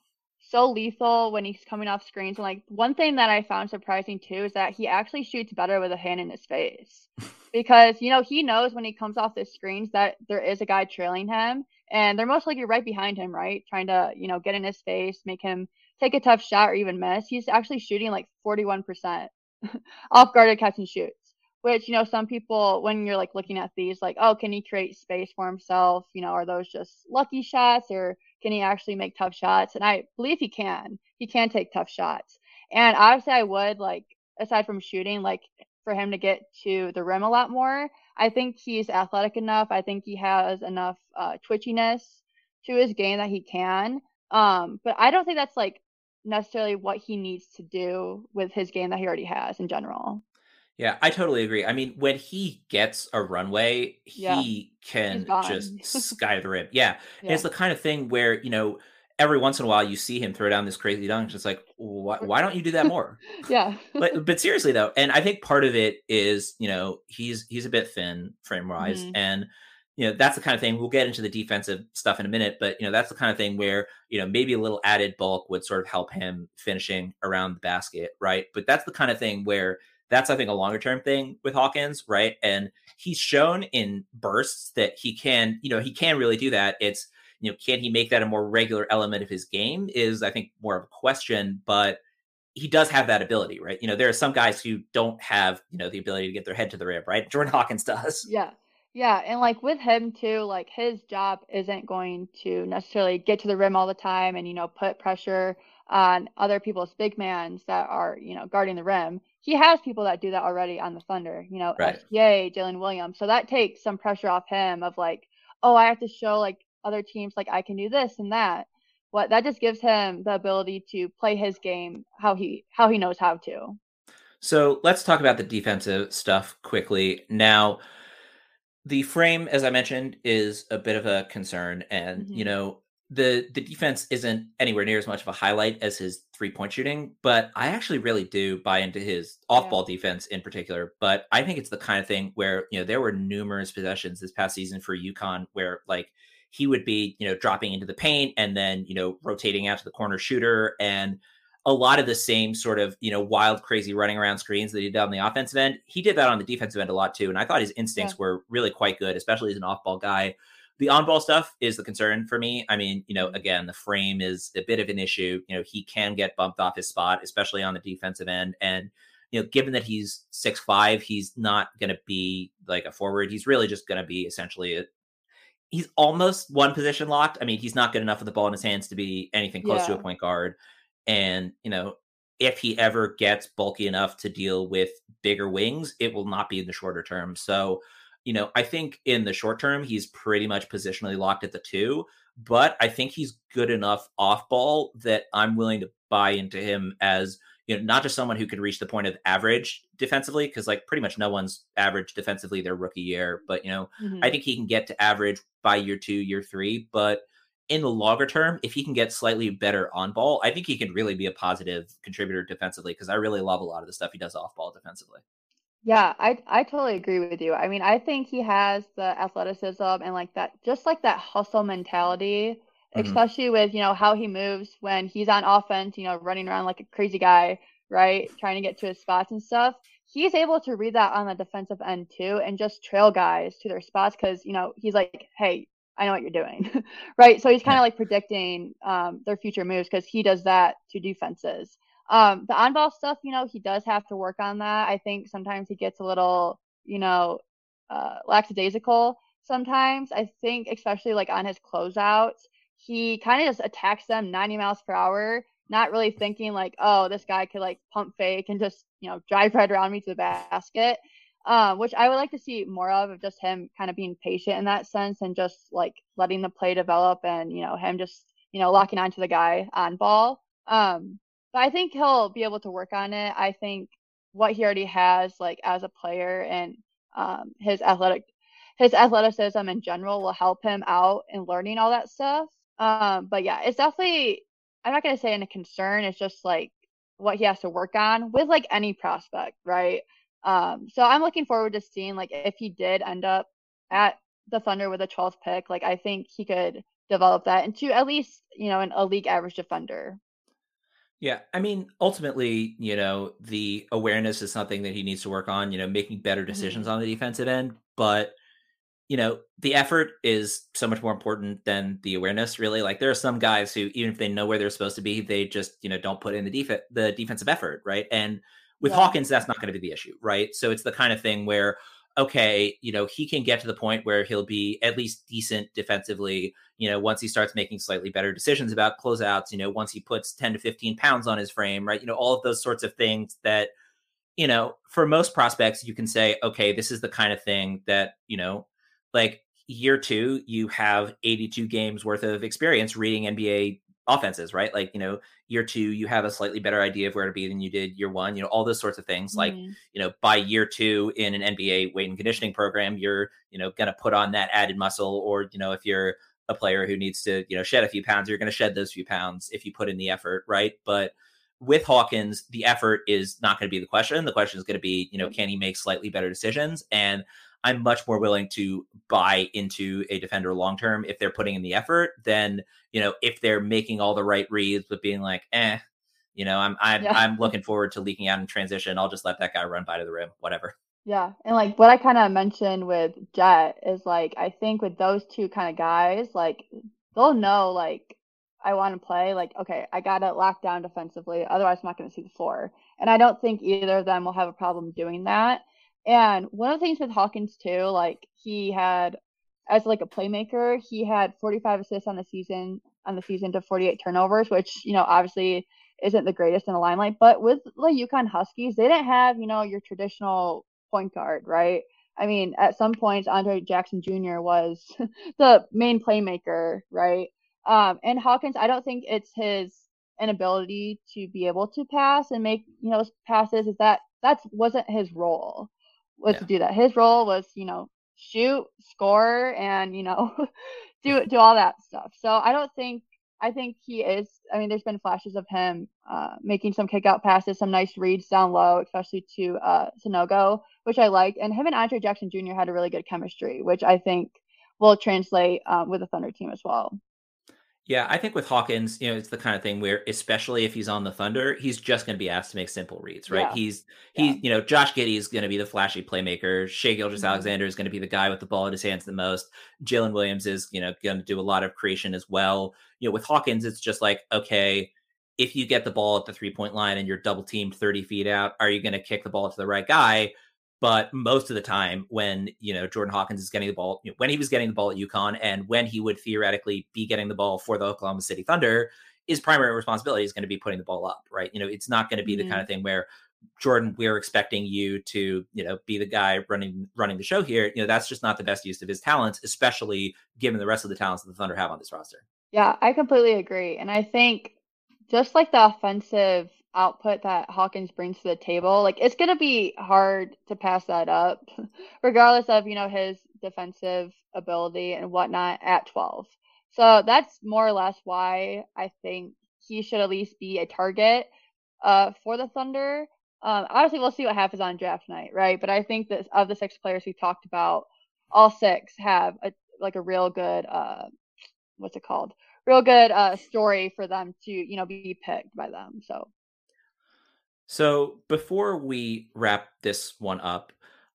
so lethal when he's coming off screens. And like one thing that I found surprising too is that he actually shoots better with a hand in his face. because, you know, he knows when he comes off the screens that there is a guy trailing him and they're most likely right behind him, right? Trying to, you know, get in his face, make him take a tough shot or even miss. He's actually shooting like 41% off guarded catch and shoots which, you know, some people, when you're like looking at these, like, oh, can he create space for himself? You know, are those just lucky shots or can he actually make tough shots? And I believe he can. He can take tough shots. And obviously, I would like, aside from shooting, like for him to get to the rim a lot more. I think he's athletic enough. I think he has enough uh, twitchiness to his game that he can. Um, but I don't think that's like necessarily what he needs to do with his game that he already has in general. Yeah, I totally agree. I mean, when he gets a runway, Yeah, he can just sky the rim. Yeah. Yeah. it's the kind of thing where, you know, every once in a while you see him throw down this crazy dunk. It's like, why, why don't you do that more? Yeah. but but seriously though, and I think part of it is, you know, he's he's a bit thin frame wise, Mhm. and you know that's the kind of thing. We'll get into the defensive stuff in a minute, but you know that's the kind of thing where you know maybe a little added bulk would sort of help him finishing around the basket, right? But that's the kind of thing where that's I think a longer term thing with Hawkins, right? And he's shown in bursts that he can, you know, he can really do that. It's you know, can he make that a more regular element of his game? Is I think more of a question, but he does have that ability, right? You know, there are some guys who don't have, you know, the ability to get their head to the rim, right? Jordan Hawkins does. Yeah. Yeah. And like with him too, like his job isn't going to necessarily get to the rim all the time and, you know, put pressure on other people's big mans that are, you know, guarding the rim. He has people that do that already on the Thunder, you know, Right. SGA, Jalen Williams. So that takes some pressure off him of like, oh, I have to show like other teams like I can do this and that. What that just gives him the ability to play his game how he how he knows how to. So let's talk about the defensive stuff quickly. Now, the frame, as I mentioned, is a bit of a concern, and you Mhm. know the the defense isn't anywhere near as much of a highlight as his three point shooting. But I actually really do buy into his off ball defense in particular. But I think it's the kind of thing where you know there were numerous possessions this past season for UConn where like he would be you know dropping into the paint and then you know rotating out to the corner shooter and a lot of the same sort of you know wild crazy running around screens that he did on the offensive end he did that on the defensive end a lot too and i thought his instincts Yeah. were really quite good especially as an off-ball guy the on-ball stuff is the concern for me i mean you know again the frame is a bit of an issue you know he can get bumped off his spot especially on the defensive end and you know given that he's six five he's not going to be like a forward he's really just going to be essentially a he's almost one position locked. I mean, he's not good enough with the ball in his hands to be anything close to a point guard. And, you know, if he ever gets bulky enough to deal with bigger wings, it will not be in the shorter term. So, you know, I think in the short term, he's pretty much positionally locked at the two, but I think he's good enough off ball that I'm willing to buy into him as, you know, not just someone who could reach the point of average defensively, because like pretty much no one's average defensively their rookie year, but, you know, Mhm. I think he can get to average by year two, year three. But in the longer term, if he can get slightly better on ball, I think he can really be a positive contributor defensively because I really love a lot of the stuff he does off ball defensively. Yeah, I I totally agree with you. I mean, I think he has the athleticism and like that, just like that hustle mentality, Mhm. especially with, you know, how he moves when he's on offense, you know, running around like a crazy guy, right? Trying to get to his spots and stuff. He's able to read that on the defensive end too and just trail guys to their spots because, you know, he's like, hey, I know what you're doing, right? So he's kind Yeah. of like predicting um, their future moves because he does that to defenses. Um, the on-ball stuff, you know, he does have to work on that. I think sometimes he gets a little, you know, uh, lackadaisical sometimes. I think especially like on his closeouts, he kind of just attacks them 90 miles per hour, not really thinking like, oh, this guy could like pump fake and just, you know, drive right around me to the basket. Um, which I would like to see more of, of just him kind of being patient in that sense and just like letting the play develop and, you know, him just, you know, locking onto the guy on ball. Um, but I think he'll be able to work on it. I think what he already has, like as a player, and um, his athletic, his athleticism in general will help him out in learning all that stuff. Um, but yeah, it's definitely. I'm not gonna say in a concern. It's just like what he has to work on with like any prospect, right? Um, so I'm looking forward to seeing like if he did end up at the Thunder with a 12th pick, like I think he could develop that into at least you know an league average defender. Yeah, I mean, ultimately, you know, the awareness is something that he needs to work on, you know, making better decisions mm-hmm. on the defensive end, but you know, the effort is so much more important than the awareness, really. Like there are some guys who even if they know where they're supposed to be, they just, you know, don't put in the def- the defensive effort, right? And With Yeah. Hawkins, that's not going to be the issue, right? So it's the kind of thing where, okay, you know, he can get to the point where he'll be at least decent defensively, you know, once he starts making slightly better decisions about closeouts, you know, once he puts 10 to 15 pounds on his frame, right? You know, all of those sorts of things that, you know, for most prospects, you can say, okay, this is the kind of thing that, you know, like year two, you have 82 games worth of experience reading NBA offenses, right? Like, you know, year two, you have a slightly better idea of where to be than you did year one, you know, all those sorts of things. Like, Mhm. you know, by year two in an NBA weight and conditioning program, you're, you know, going to put on that added muscle. Or, you know, if you're a player who needs to, you know, shed a few pounds, you're going to shed those few pounds if you put in the effort, right? But with Hawkins, the effort is not going to be the question. The question is going to be, you know, can he make slightly better decisions? And I'm much more willing to buy into a defender long term if they're putting in the effort than, you know, if they're making all the right reads but being like, eh, you know, I'm I'm Yeah. I'm looking forward to leaking out in transition. I'll just let that guy run by to the rim, whatever. Yeah, and like what I kind of mentioned with Jett is like I think with those two kind of guys, like they'll know like I want to play, like okay, I gotta lock down defensively, otherwise I'm not gonna see the floor. And I don't think either of them will have a problem doing that. And one of the things with Hawkins too, like he had as like a playmaker, he had 45 assists on the season on the season to 48 turnovers, which you know obviously isn't the greatest in the limelight. But with the UConn Huskies, they didn't have you know your traditional point guard, right? I mean, at some points, Andre Jackson Jr. was the main playmaker, right? Um, and Hawkins, I don't think it's his inability to be able to pass and make you know passes. Is that that wasn't his role was to do that. His role was you know shoot, score, and you know do do all that stuff. So I don't think I think he is. I mean, there's been flashes of him uh, making some kick out passes, some nice reads down low, especially to uh, Sanogo, which I liked. And him and Andre Jackson Jr. had a really good chemistry, which I think will translate um, with the Thunder team as well. Yeah, I think with Hawkins, you know, it's the kind of thing where, especially if he's on the Thunder, he's just going to be asked to make simple reads, right? Yeah. He's he, Yeah. you know, Josh Giddey is going to be the flashy playmaker. Shai Gilgeous Mhm. Alexander is going to be the guy with the ball in his hands the most. Jalen Williams is, you know, going to do a lot of creation as well. You know, with Hawkins, it's just like, okay, if you get the ball at the three point line and you're double teamed 30 feet out, are you going to kick the ball to the right guy? But most of the time, when you know Jordan Hawkins is getting the ball, you know, when he was getting the ball at UConn, and when he would theoretically be getting the ball for the Oklahoma City Thunder, his primary responsibility is going to be putting the ball up, right? You know, it's not going to be the Mhm. kind of thing where Jordan, we're expecting you to, you know, be the guy running running the show here. You know, that's just not the best use of his talents, especially given the rest of the talents that the Thunder have on this roster. Yeah, I completely agree. And I think just like the offensive output that Hawkins brings to the table, like it's going to be hard to pass that up, regardless of, you know, his defensive ability and whatnot at 12. So that's more or less why I think he should at least be a target uh, for the Thunder. Um, obviously, we'll see what happens on draft night, right? But I think that of the six players we talked about, all six have a like a real good uh, what's it called? Real good uh, story for them to you know be picked by them. So So before we wrap this one up,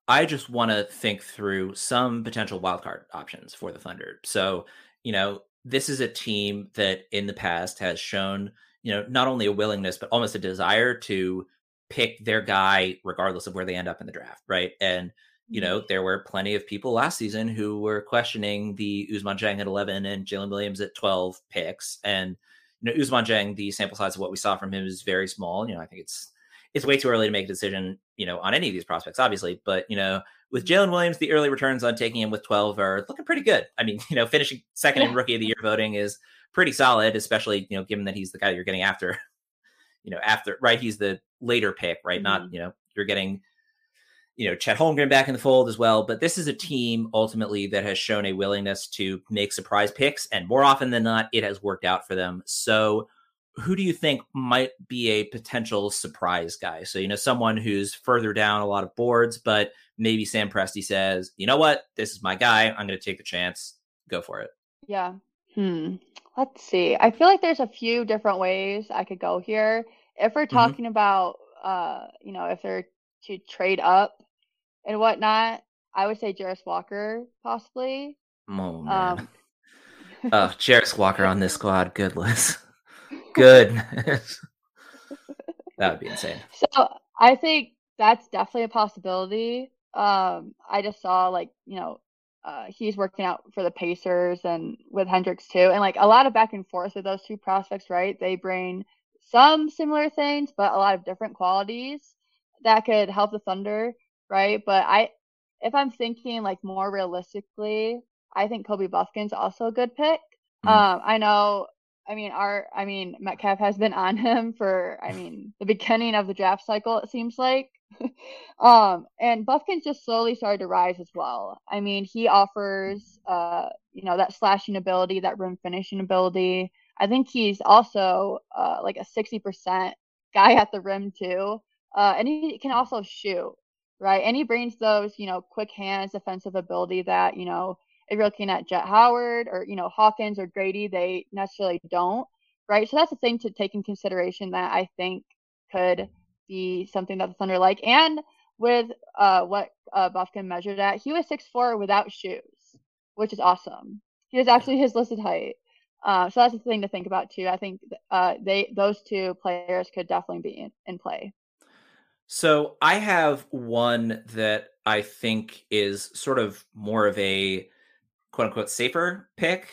I just want to think through some potential wildcard options for the Thunder. So, you know, this is a team that in the past has shown, you know, not only a willingness, but almost a desire to pick their guy regardless of where they end up in the draft, right? And, you mm-hmm. know, there were plenty of people last season who were questioning the Ousmane Dieng at 11 and Jalen Williams at 12 picks. And, you know, Ousmane Dieng, the sample size of what we saw from him is very small. You know, I think it's it's way too early to make a decision, you know, on any of these prospects, obviously. But you know, with mm-hmm. Jalen Williams, the early returns on taking him with 12 are looking pretty good. I mean, you know, finishing second in rookie of the year voting is pretty solid, especially, you know, given that he's the guy you're getting after, you know, after right, he's the later pick, right? Not, mm-hmm. you know, you're getting, you know, Chet Holmgren back in the fold as well. But this is a mm-hmm. team ultimately that has shown a willingness to make surprise picks, and more often than not, it has worked out for them. So who do you think might be a potential surprise guy? So, you know, someone who's further down a lot of boards, but maybe Sam Presti says, you know what, this is my guy. I'm going to take the chance. Go for it. yeah. Hmm. Let's see. I feel like there's a few different ways I could go here. If we're Mhm. talking about uh, you know, if they're to trade up and whatnot, I would say Jarace Walker possibly. Oh, man. Um, oh, Jarace Walker on this squad. Goodness. Goodness. that would be insane. So I think that's definitely a possibility. Um, I just saw like you know uh, he's working out for the Pacers and with Hendricks too, and like a lot of back and forth with those two prospects. Right, they bring some similar things, but a lot of different qualities that could help the Thunder. Right, but I, if I'm thinking like more realistically, I think Kobe Bufkin's also a good pick. Mm. Um, I know I mean, our, I mean, Metcalf has been on him for, I mean, the beginning of the draft cycle, it seems like. um, and Bufkin's just slowly started to rise as well. I mean, he offers, uh, you know, that slashing ability, that rim finishing ability. I think he's also, uh, like a 60% guy at the rim too. Uh, and he can also shoot, right? And he brings those, you know, quick hands, defensive ability that, you know, if you're looking at Jett Howard or you know Hawkins or Gradey, they necessarily don't, right? So that's the thing to take in consideration that I think could be something that the Thunder like. And with uh, what uh, Bufkin measured at, he was six four without shoes, which is awesome. He was actually his listed height. Uh, so that's the thing to think about too. I think uh, they those two players could definitely be in, in play. So I have one that I think is sort of more of a quote unquote safer pick,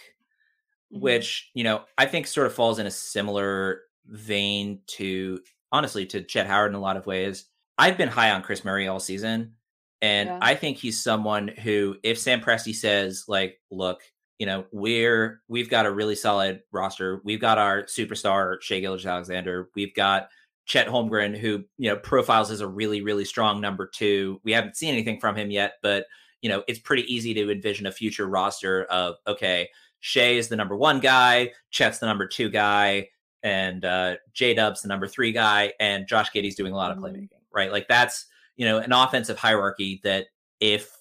mm-hmm. which, you know, I think sort of falls in a similar vein to honestly to Chet Howard in a lot of ways. I've been high on Kris Murray all season. And yeah. I think he's someone who, if Sam Presti says, like, look, you know, we're we've got a really solid roster. We've got our superstar Shai Gilgeous-Alexander. We've got Chet Holmgren, who you know profiles as a really really strong number two. We haven't seen anything from him yet, but you know, it's pretty easy to envision a future roster of okay, Shai is the number one guy, Chet's the number two guy, and uh, J Dub's the number three guy, and Josh Giddey's doing a lot of mm-hmm. playmaking, right? Like that's you know an offensive hierarchy that if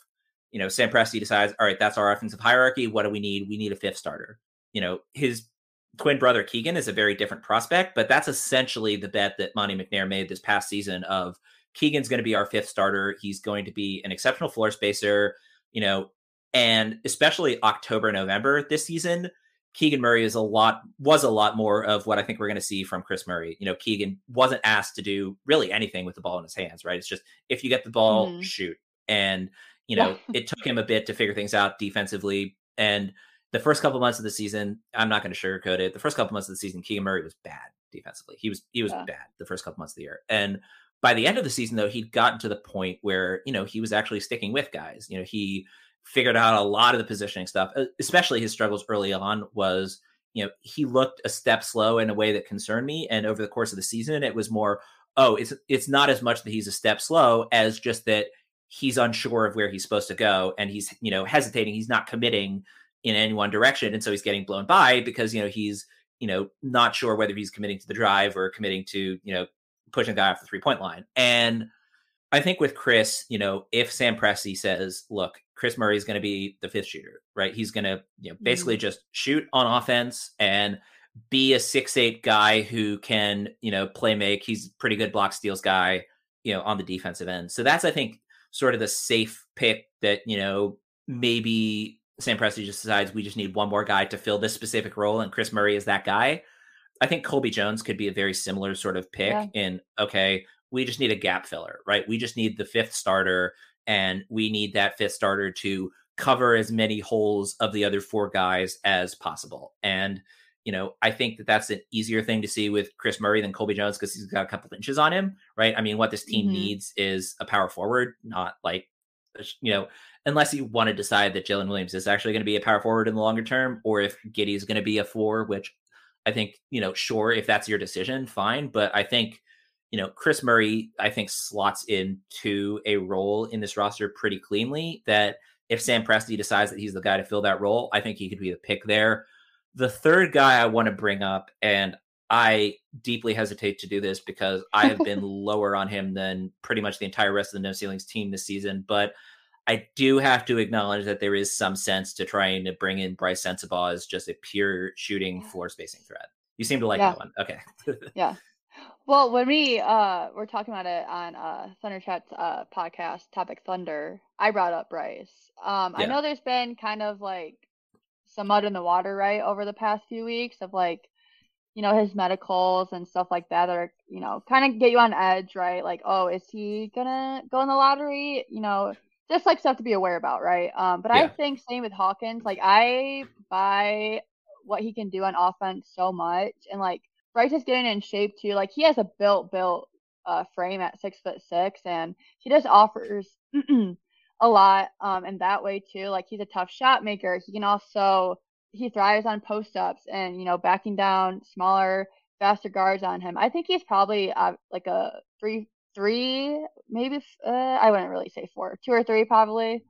you know Sam Presti decides, all right, that's our offensive hierarchy. What do we need? We need a fifth starter. You know, his twin brother Keegan is a very different prospect, but that's essentially the bet that Monte McNair made this past season of Keegan's going to be our fifth starter. He's going to be an exceptional floor spacer, you know, and especially October, November this season, Keegan Murray is a lot was a lot more of what I think we're going to see from Kris Murray. You know, Keegan wasn't asked to do really anything with the ball in his hands, right? It's just if you get the ball, mm-hmm. shoot. And you know, it took him a bit to figure things out defensively. And the first couple months of the season, I'm not going to sugarcoat it. The first couple months of the season, Keegan Murray was bad defensively. He was he was yeah. bad the first couple months of the year. And by the end of the season, though, he'd gotten to the point where, you know, he was actually sticking with guys. You know, he figured out a lot of the positioning stuff, especially his struggles early on was, you know, he looked a step slow in a way that concerned me. And over the course of the season, it was more, oh, it's it's not as much that he's a step slow as just that he's unsure of where he's supposed to go and he's, you know, hesitating, he's not committing in any one direction. And so he's getting blown by because, you know, he's, you know, not sure whether he's committing to the drive or committing to, you know, pushing guy off the three point line. And I think with Kris, you know, if Sam Presti says, look, Kris Murray is going to be the fifth shooter, right? He's going to, you know, basically mm-hmm. just shoot on offense and be a six eight guy who can, you know, play make. He's pretty good block steals guy, you know, on the defensive end. So that's I think sort of the safe pick that, you know, maybe Sam Presti just decides we just need one more guy to fill this specific role, and Kris Murray is that guy. I think Colby Jones could be a very similar sort of pick yeah. in okay, we just need a gap filler, right? We just need the fifth starter and we need that fifth starter to cover as many holes of the other four guys as possible. And you know, I think that that's an easier thing to see with Kris Murray than Colby Jones because he's got a couple inches on him, right? I mean, what this team mm-hmm. needs is a power forward, not like, you know, unless you want to decide that Jalen Williams is actually going to be a power forward in the longer term, or if Giddey is going to be a four, which I think, you know, sure, if that's your decision, fine. But I think, you know, Kris Murray, I think slots into a role in this roster pretty cleanly. That if Sam Presti decides that he's the guy to fill that role, I think he could be the pick there. The third guy I want to bring up, and I deeply hesitate to do this because I have been lower on him than pretty much the entire rest of the No Ceilings team this season. But I do have to acknowledge that there is some sense to trying to bring in Brice Sensabaugh as just a pure shooting floor spacing threat. You seem to like yeah. that one. Okay. yeah. Well, when we uh were talking about it on uh Thunder Chat's uh podcast, Topic Thunder, I brought up Brice. Um yeah. I know there's been kind of like some mud in the water, right, over the past few weeks of like you know, his medicals and stuff like that that are, you know, kind of get you on edge, right? Like, oh, is he gonna go in the lottery? You know, just like stuff to be aware about, right? Um, but yeah. I think same with Hawkins. Like, I buy what he can do on offense so much, and like Brice is getting in shape too. Like, he has a built built uh, frame at six foot six, and he just offers a lot um in that way too. Like, he's a tough shot maker. He can also he thrives on post ups and you know backing down smaller, faster guards on him. I think he's probably uh, like a three, three, maybe. Uh, I wouldn't really say four, two or three probably.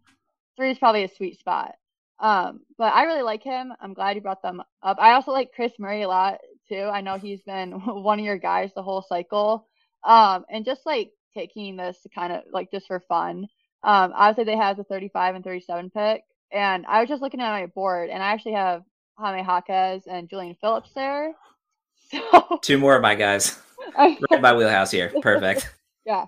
Three is probably a sweet spot. Um, but I really like him. I'm glad you brought them up. I also like Kris Murray a lot too. I know he's been one of your guys the whole cycle. Um, and just like taking this kind of like just for fun. Um, obviously they have the 35 and 37 pick. And I was just looking at my board, and I actually have Jaime Jaquez and Julian Phillips there. So two more of my guys. right in my wheelhouse here. Perfect. Yeah,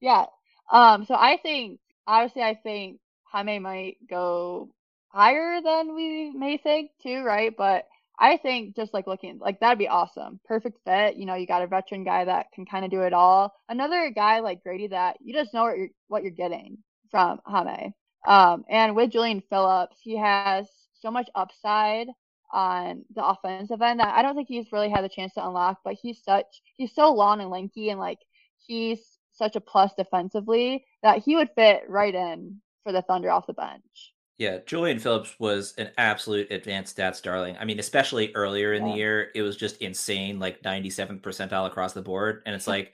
yeah. Um, so I think obviously I think Jaime might go higher than we may think too, right? But I think just like looking like that'd be awesome. Perfect fit. You know, you got a veteran guy that can kind of do it all. Another guy like Gradey that you just know what you're what you're getting from Jaime. Um, and with Julian Phillips, he has so much upside on the offensive end that I don't think he's really had the chance to unlock. But he's such he's so long and lanky, and like he's such a plus defensively that he would fit right in for the Thunder off the bench. Yeah, Julian Phillips was an absolute advanced stats darling. I mean, especially earlier in yeah. the year, it was just insane, like 97th percentile across the board. And it's like,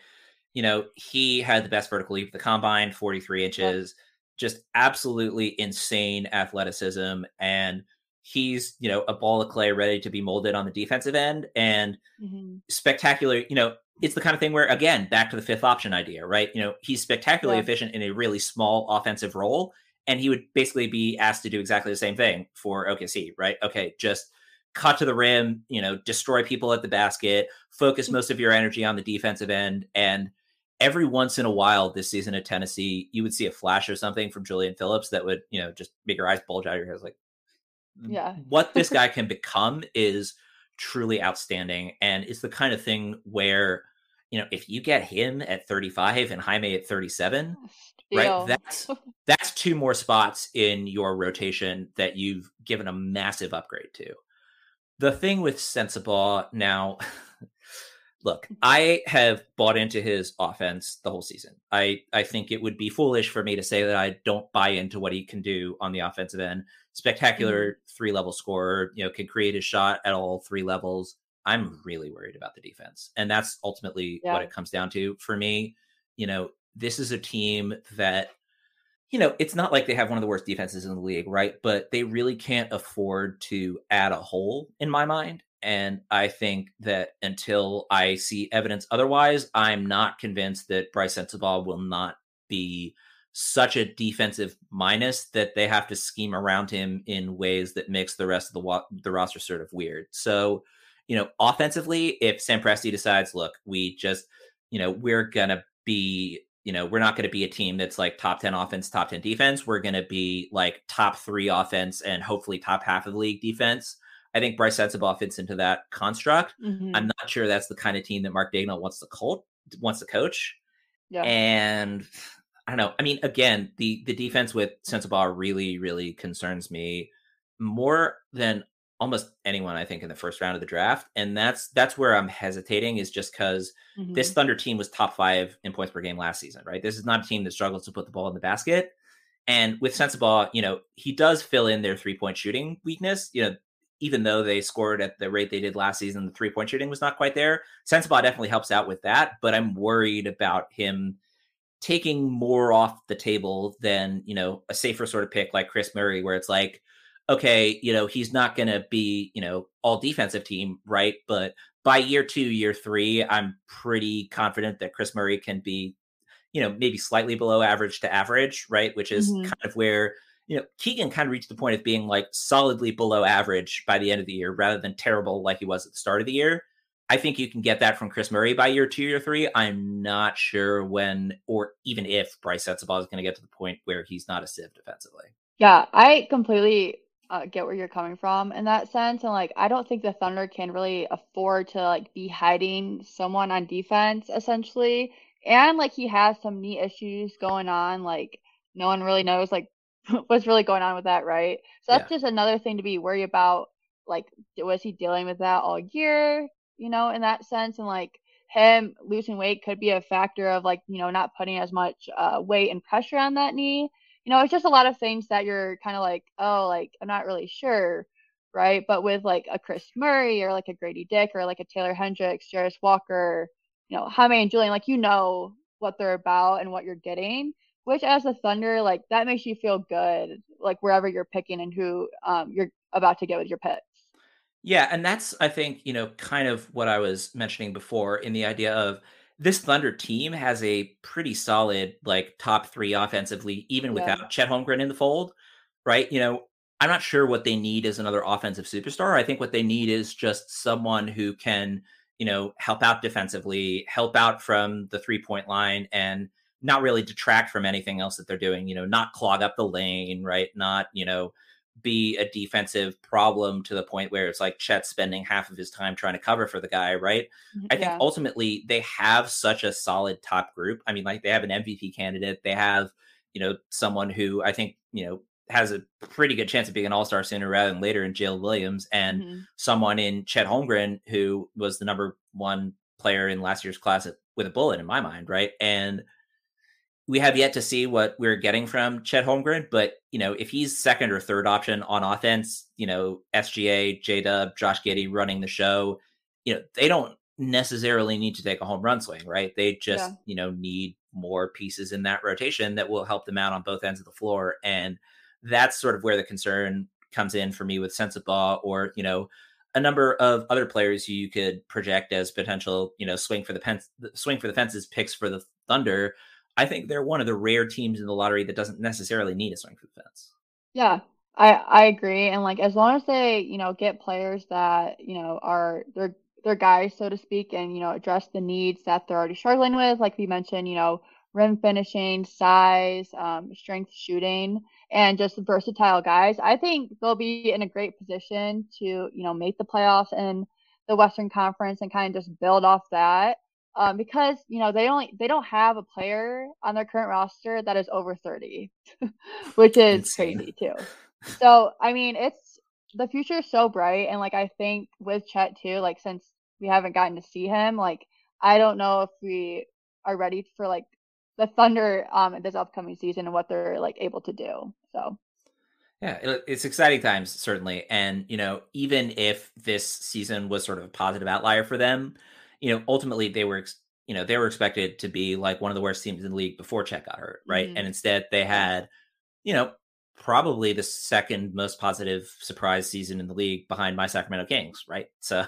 you know, he had the best vertical leap of the combine, 43 inches. Yeah just absolutely insane athleticism and he's you know a ball of clay ready to be molded on the defensive end and mm-hmm. spectacular you know it's the kind of thing where again back to the fifth option idea right you know he's spectacularly yeah. efficient in a really small offensive role and he would basically be asked to do exactly the same thing for OKC right okay just cut to the rim you know destroy people at the basket focus most of your energy on the defensive end and every once in a while this season at Tennessee, you would see a flash or something from Julian Phillips that would, you know, just make your eyes bulge out of your head. Like, yeah, what this guy can become is truly outstanding. And it's the kind of thing where, you know, if you get him at 35 and Jaime at 37, right, that's that's two more spots in your rotation that you've given a massive upgrade to. The thing with Sensabaugh, look, I have bought into his offense the whole season. I I think it would be foolish for me to say that I don't buy into what he can do on the offensive end. Spectacular mm-hmm. three level scorer, you know, can create a shot at all three levels. I'm really worried about the defense. And that's ultimately yeah. what it comes down to for me. You know, this is a team that you know, it's not like they have one of the worst defenses in the league, right? But they really can't afford to add a hole in my mind. And I think that until I see evidence otherwise, I'm not convinced that Brice Sensabaugh will not be such a defensive minus that they have to scheme around him in ways that makes the rest of the wa- the roster sort of weird. So, you know, offensively, if Sam Presti decides, look, we just, you know, we're gonna be, you know, we're not gonna be a team that's like top ten offense, top ten defense. We're gonna be like top three offense and hopefully top half of the league defense. I think Brice Sensabaugh fits into that construct. Mm-hmm. I'm not sure that's the kind of team that Mark Daigneault wants to cult wants to coach. Yeah. And I don't know. I mean, again, the the defense with Sensabaugh really, really concerns me more than almost anyone I think in the first round of the draft. And that's that's where I'm hesitating is just because mm-hmm. this Thunder team was top five in points per game last season, right? This is not a team that struggles to put the ball in the basket. And with Sensabaugh, you know, he does fill in their three point shooting weakness. You know, even though they scored at the rate they did last season, the three point shooting was not quite there. Sensabaugh definitely helps out with that, but I'm worried about him taking more off the table than, you know, a safer sort of pick like Kris Murray, where it's like, okay, you know, he's not going to be, you know, all defensive team, right? But by year two, year three, I'm pretty confident that Kris Murray can be, you know, maybe slightly below average to average, right? Which is mm-hmm. kind of where you know, Keegan kind of reached the point of being like solidly below average by the end of the year rather than terrible like he was at the start of the year. I think you can get that from Kris Murray by year two or three. I'm not sure when or even if Brice Sensabaugh is going to get to the point where he's not a sieve defensively. Yeah, I completely uh, get where you're coming from in that sense. And like, I don't think the Thunder can really afford to like be hiding someone on defense essentially. And like, he has some knee issues going on. Like, no one really knows like what's really going on with that, right? So that's yeah. just another thing to be worried about. Like, was he dealing with that all year? You know, in that sense, and like him losing weight could be a factor of like you know not putting as much uh, weight and pressure on that knee you know, it's just a lot of things that you're kind of like, oh, like I'm not really sure, right? But with like a Kris Murray or like a Gradey Dick or like a Taylor Hendricks, Jarace Walker, you know, Jaime and Julian, like you know what they're about and what you're getting. Which as a Thunder, like that makes you feel good, like wherever you're picking and who um you're about to get with your picks. Yeah, and that's I think, you know, kind of what I was mentioning before in the idea of this Thunder team has a pretty solid like top three offensively, even yeah. without Chet Holmgren in the fold, right? You know, I'm not sure what they need is another offensive superstar. I think what they need is just someone who can, you know, help out defensively, help out from the three point line, and not really detract from anything else that they're doing. You know, not clog up the lane, right? Not you know be a defensive problem to the point where it's like Chet spending half of his time trying to cover for the guy, right? Mm-hmm, I think yeah. ultimately they have such a solid top group. I mean, like they have an MVP candidate, they have, you know, someone who I think, you know, has a pretty good chance of being an all-star sooner rather than later in Jalen Williams and mm-hmm. someone in Chet Holmgren who was the number one player in last year's class at, with a bullet in my mind, right? And we have yet to see what we're getting from Chet Holmgren, but you know, if he's second or third option on offense, you know, SGA, J Dub, Josh Giddey running the show, you know, they don't necessarily need to take a home run swing, right? They just, yeah. you know, need more pieces in that rotation that will help them out on both ends of the floor. And that's sort of where the concern comes in for me with Sensabaugh or, you know, a number of other players who you could project as potential, you know, swing for the pen, swing for the fences picks for the Thunder I think they're one of the rare teams in the lottery that doesn't necessarily need a swing for the fence. Yeah, I I agree. And like as long as they, you know, get players that, you know, are they're they're guys, so to speak, and you know, address the needs that they're already struggling with, like we mentioned, you know, rim finishing, size, um, strength shooting, and just versatile guys, I think they'll be in a great position to, you know, make the playoffs in the Western Conference and kind of just build off that um, because you know they only they don't have a player on their current roster that is over 30 which is Insane. crazy too so i mean it's the future is so bright and like i think with chet too like since we haven't gotten to see him like i don't know if we are ready for like the thunder um this upcoming season and what they're like able to do so yeah, it's exciting times certainly, and you know, even if this season was sort of a positive outlier for them, you know, ultimately they were, you know, they were expected to be like one of the worst teams in the league before Chet got hurt, right? Mm-hmm. And instead they had, you know, probably the second most positive surprise season in the league behind my Sacramento Kings, right? So,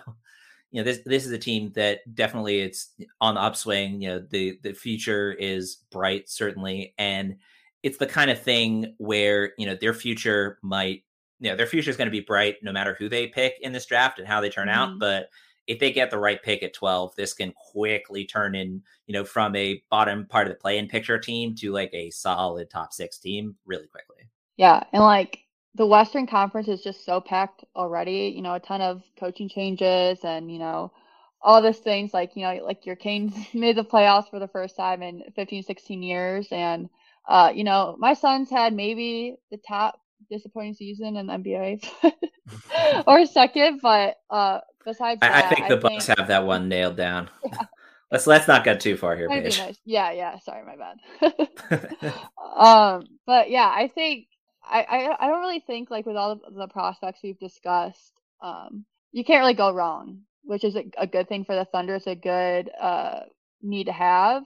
you know, this this is a team that definitely it's on the upswing. You know, the the future is bright certainly, and it's the kind of thing where you know their future might, you know, their future is going to be bright no matter who they pick in this draft and how they turn mm-hmm. out, but if they get the right pick at 12, this can quickly turn in, you know, from a bottom part of the play in picture team to like a solid top six team really quickly. Yeah. And like the Western Conference is just so packed already, you know, a ton of coaching changes and, you know, all these things like, you know, like your Canes made the playoffs for the first time in 15, 16 years. And, uh, you know, my son's had maybe the top disappointing season in the NBA or second, but uh, besides I, that, I think the I Bucks think... have that one nailed down. Yeah. let's let's not get too far here, Paige. Nice. Yeah, yeah. Sorry, my bad. um, but yeah, I think I, I I don't really think like with all the prospects we've discussed, um, you can't really go wrong, which is a, a good thing for the Thunder. It's a good uh need to have.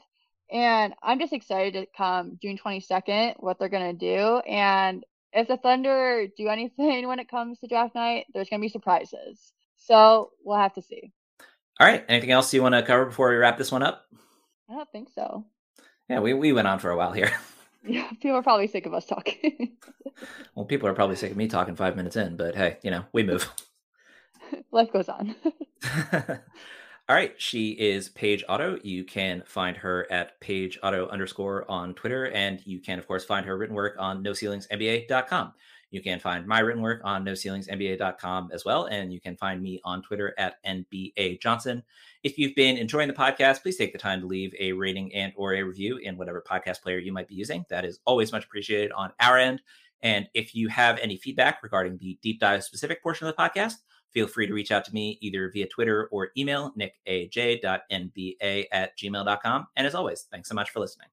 And I'm just excited to come June 22nd, what they're going to do. And if the Thunder do anything when it comes to draft night, there's going to be surprises. So we'll have to see. All right. Anything else you want to cover before we wrap this one up? I don't think so. Yeah, we, we went on for a while here. Yeah, people are probably sick of us talking. well, people are probably sick of me talking five minutes in, but hey, you know, we move. Life goes on. All right. She is Paige Otto. You can find her at Paige Otto underscore on Twitter. And you can, of course, find her written work on NoCeilingsNBA.com. You can find my written work on NoCeilingsNBA.com as well. And you can find me on Twitter at NBA Johnson. If you've been enjoying the podcast, please take the time to leave a rating and or a review in whatever podcast player you might be using. That is always much appreciated on our end. And if you have any feedback regarding the deep dive specific portion of the podcast, feel free to reach out to me either via Twitter or email, nickaj.nba at gmail.com. And as always, thanks so much for listening.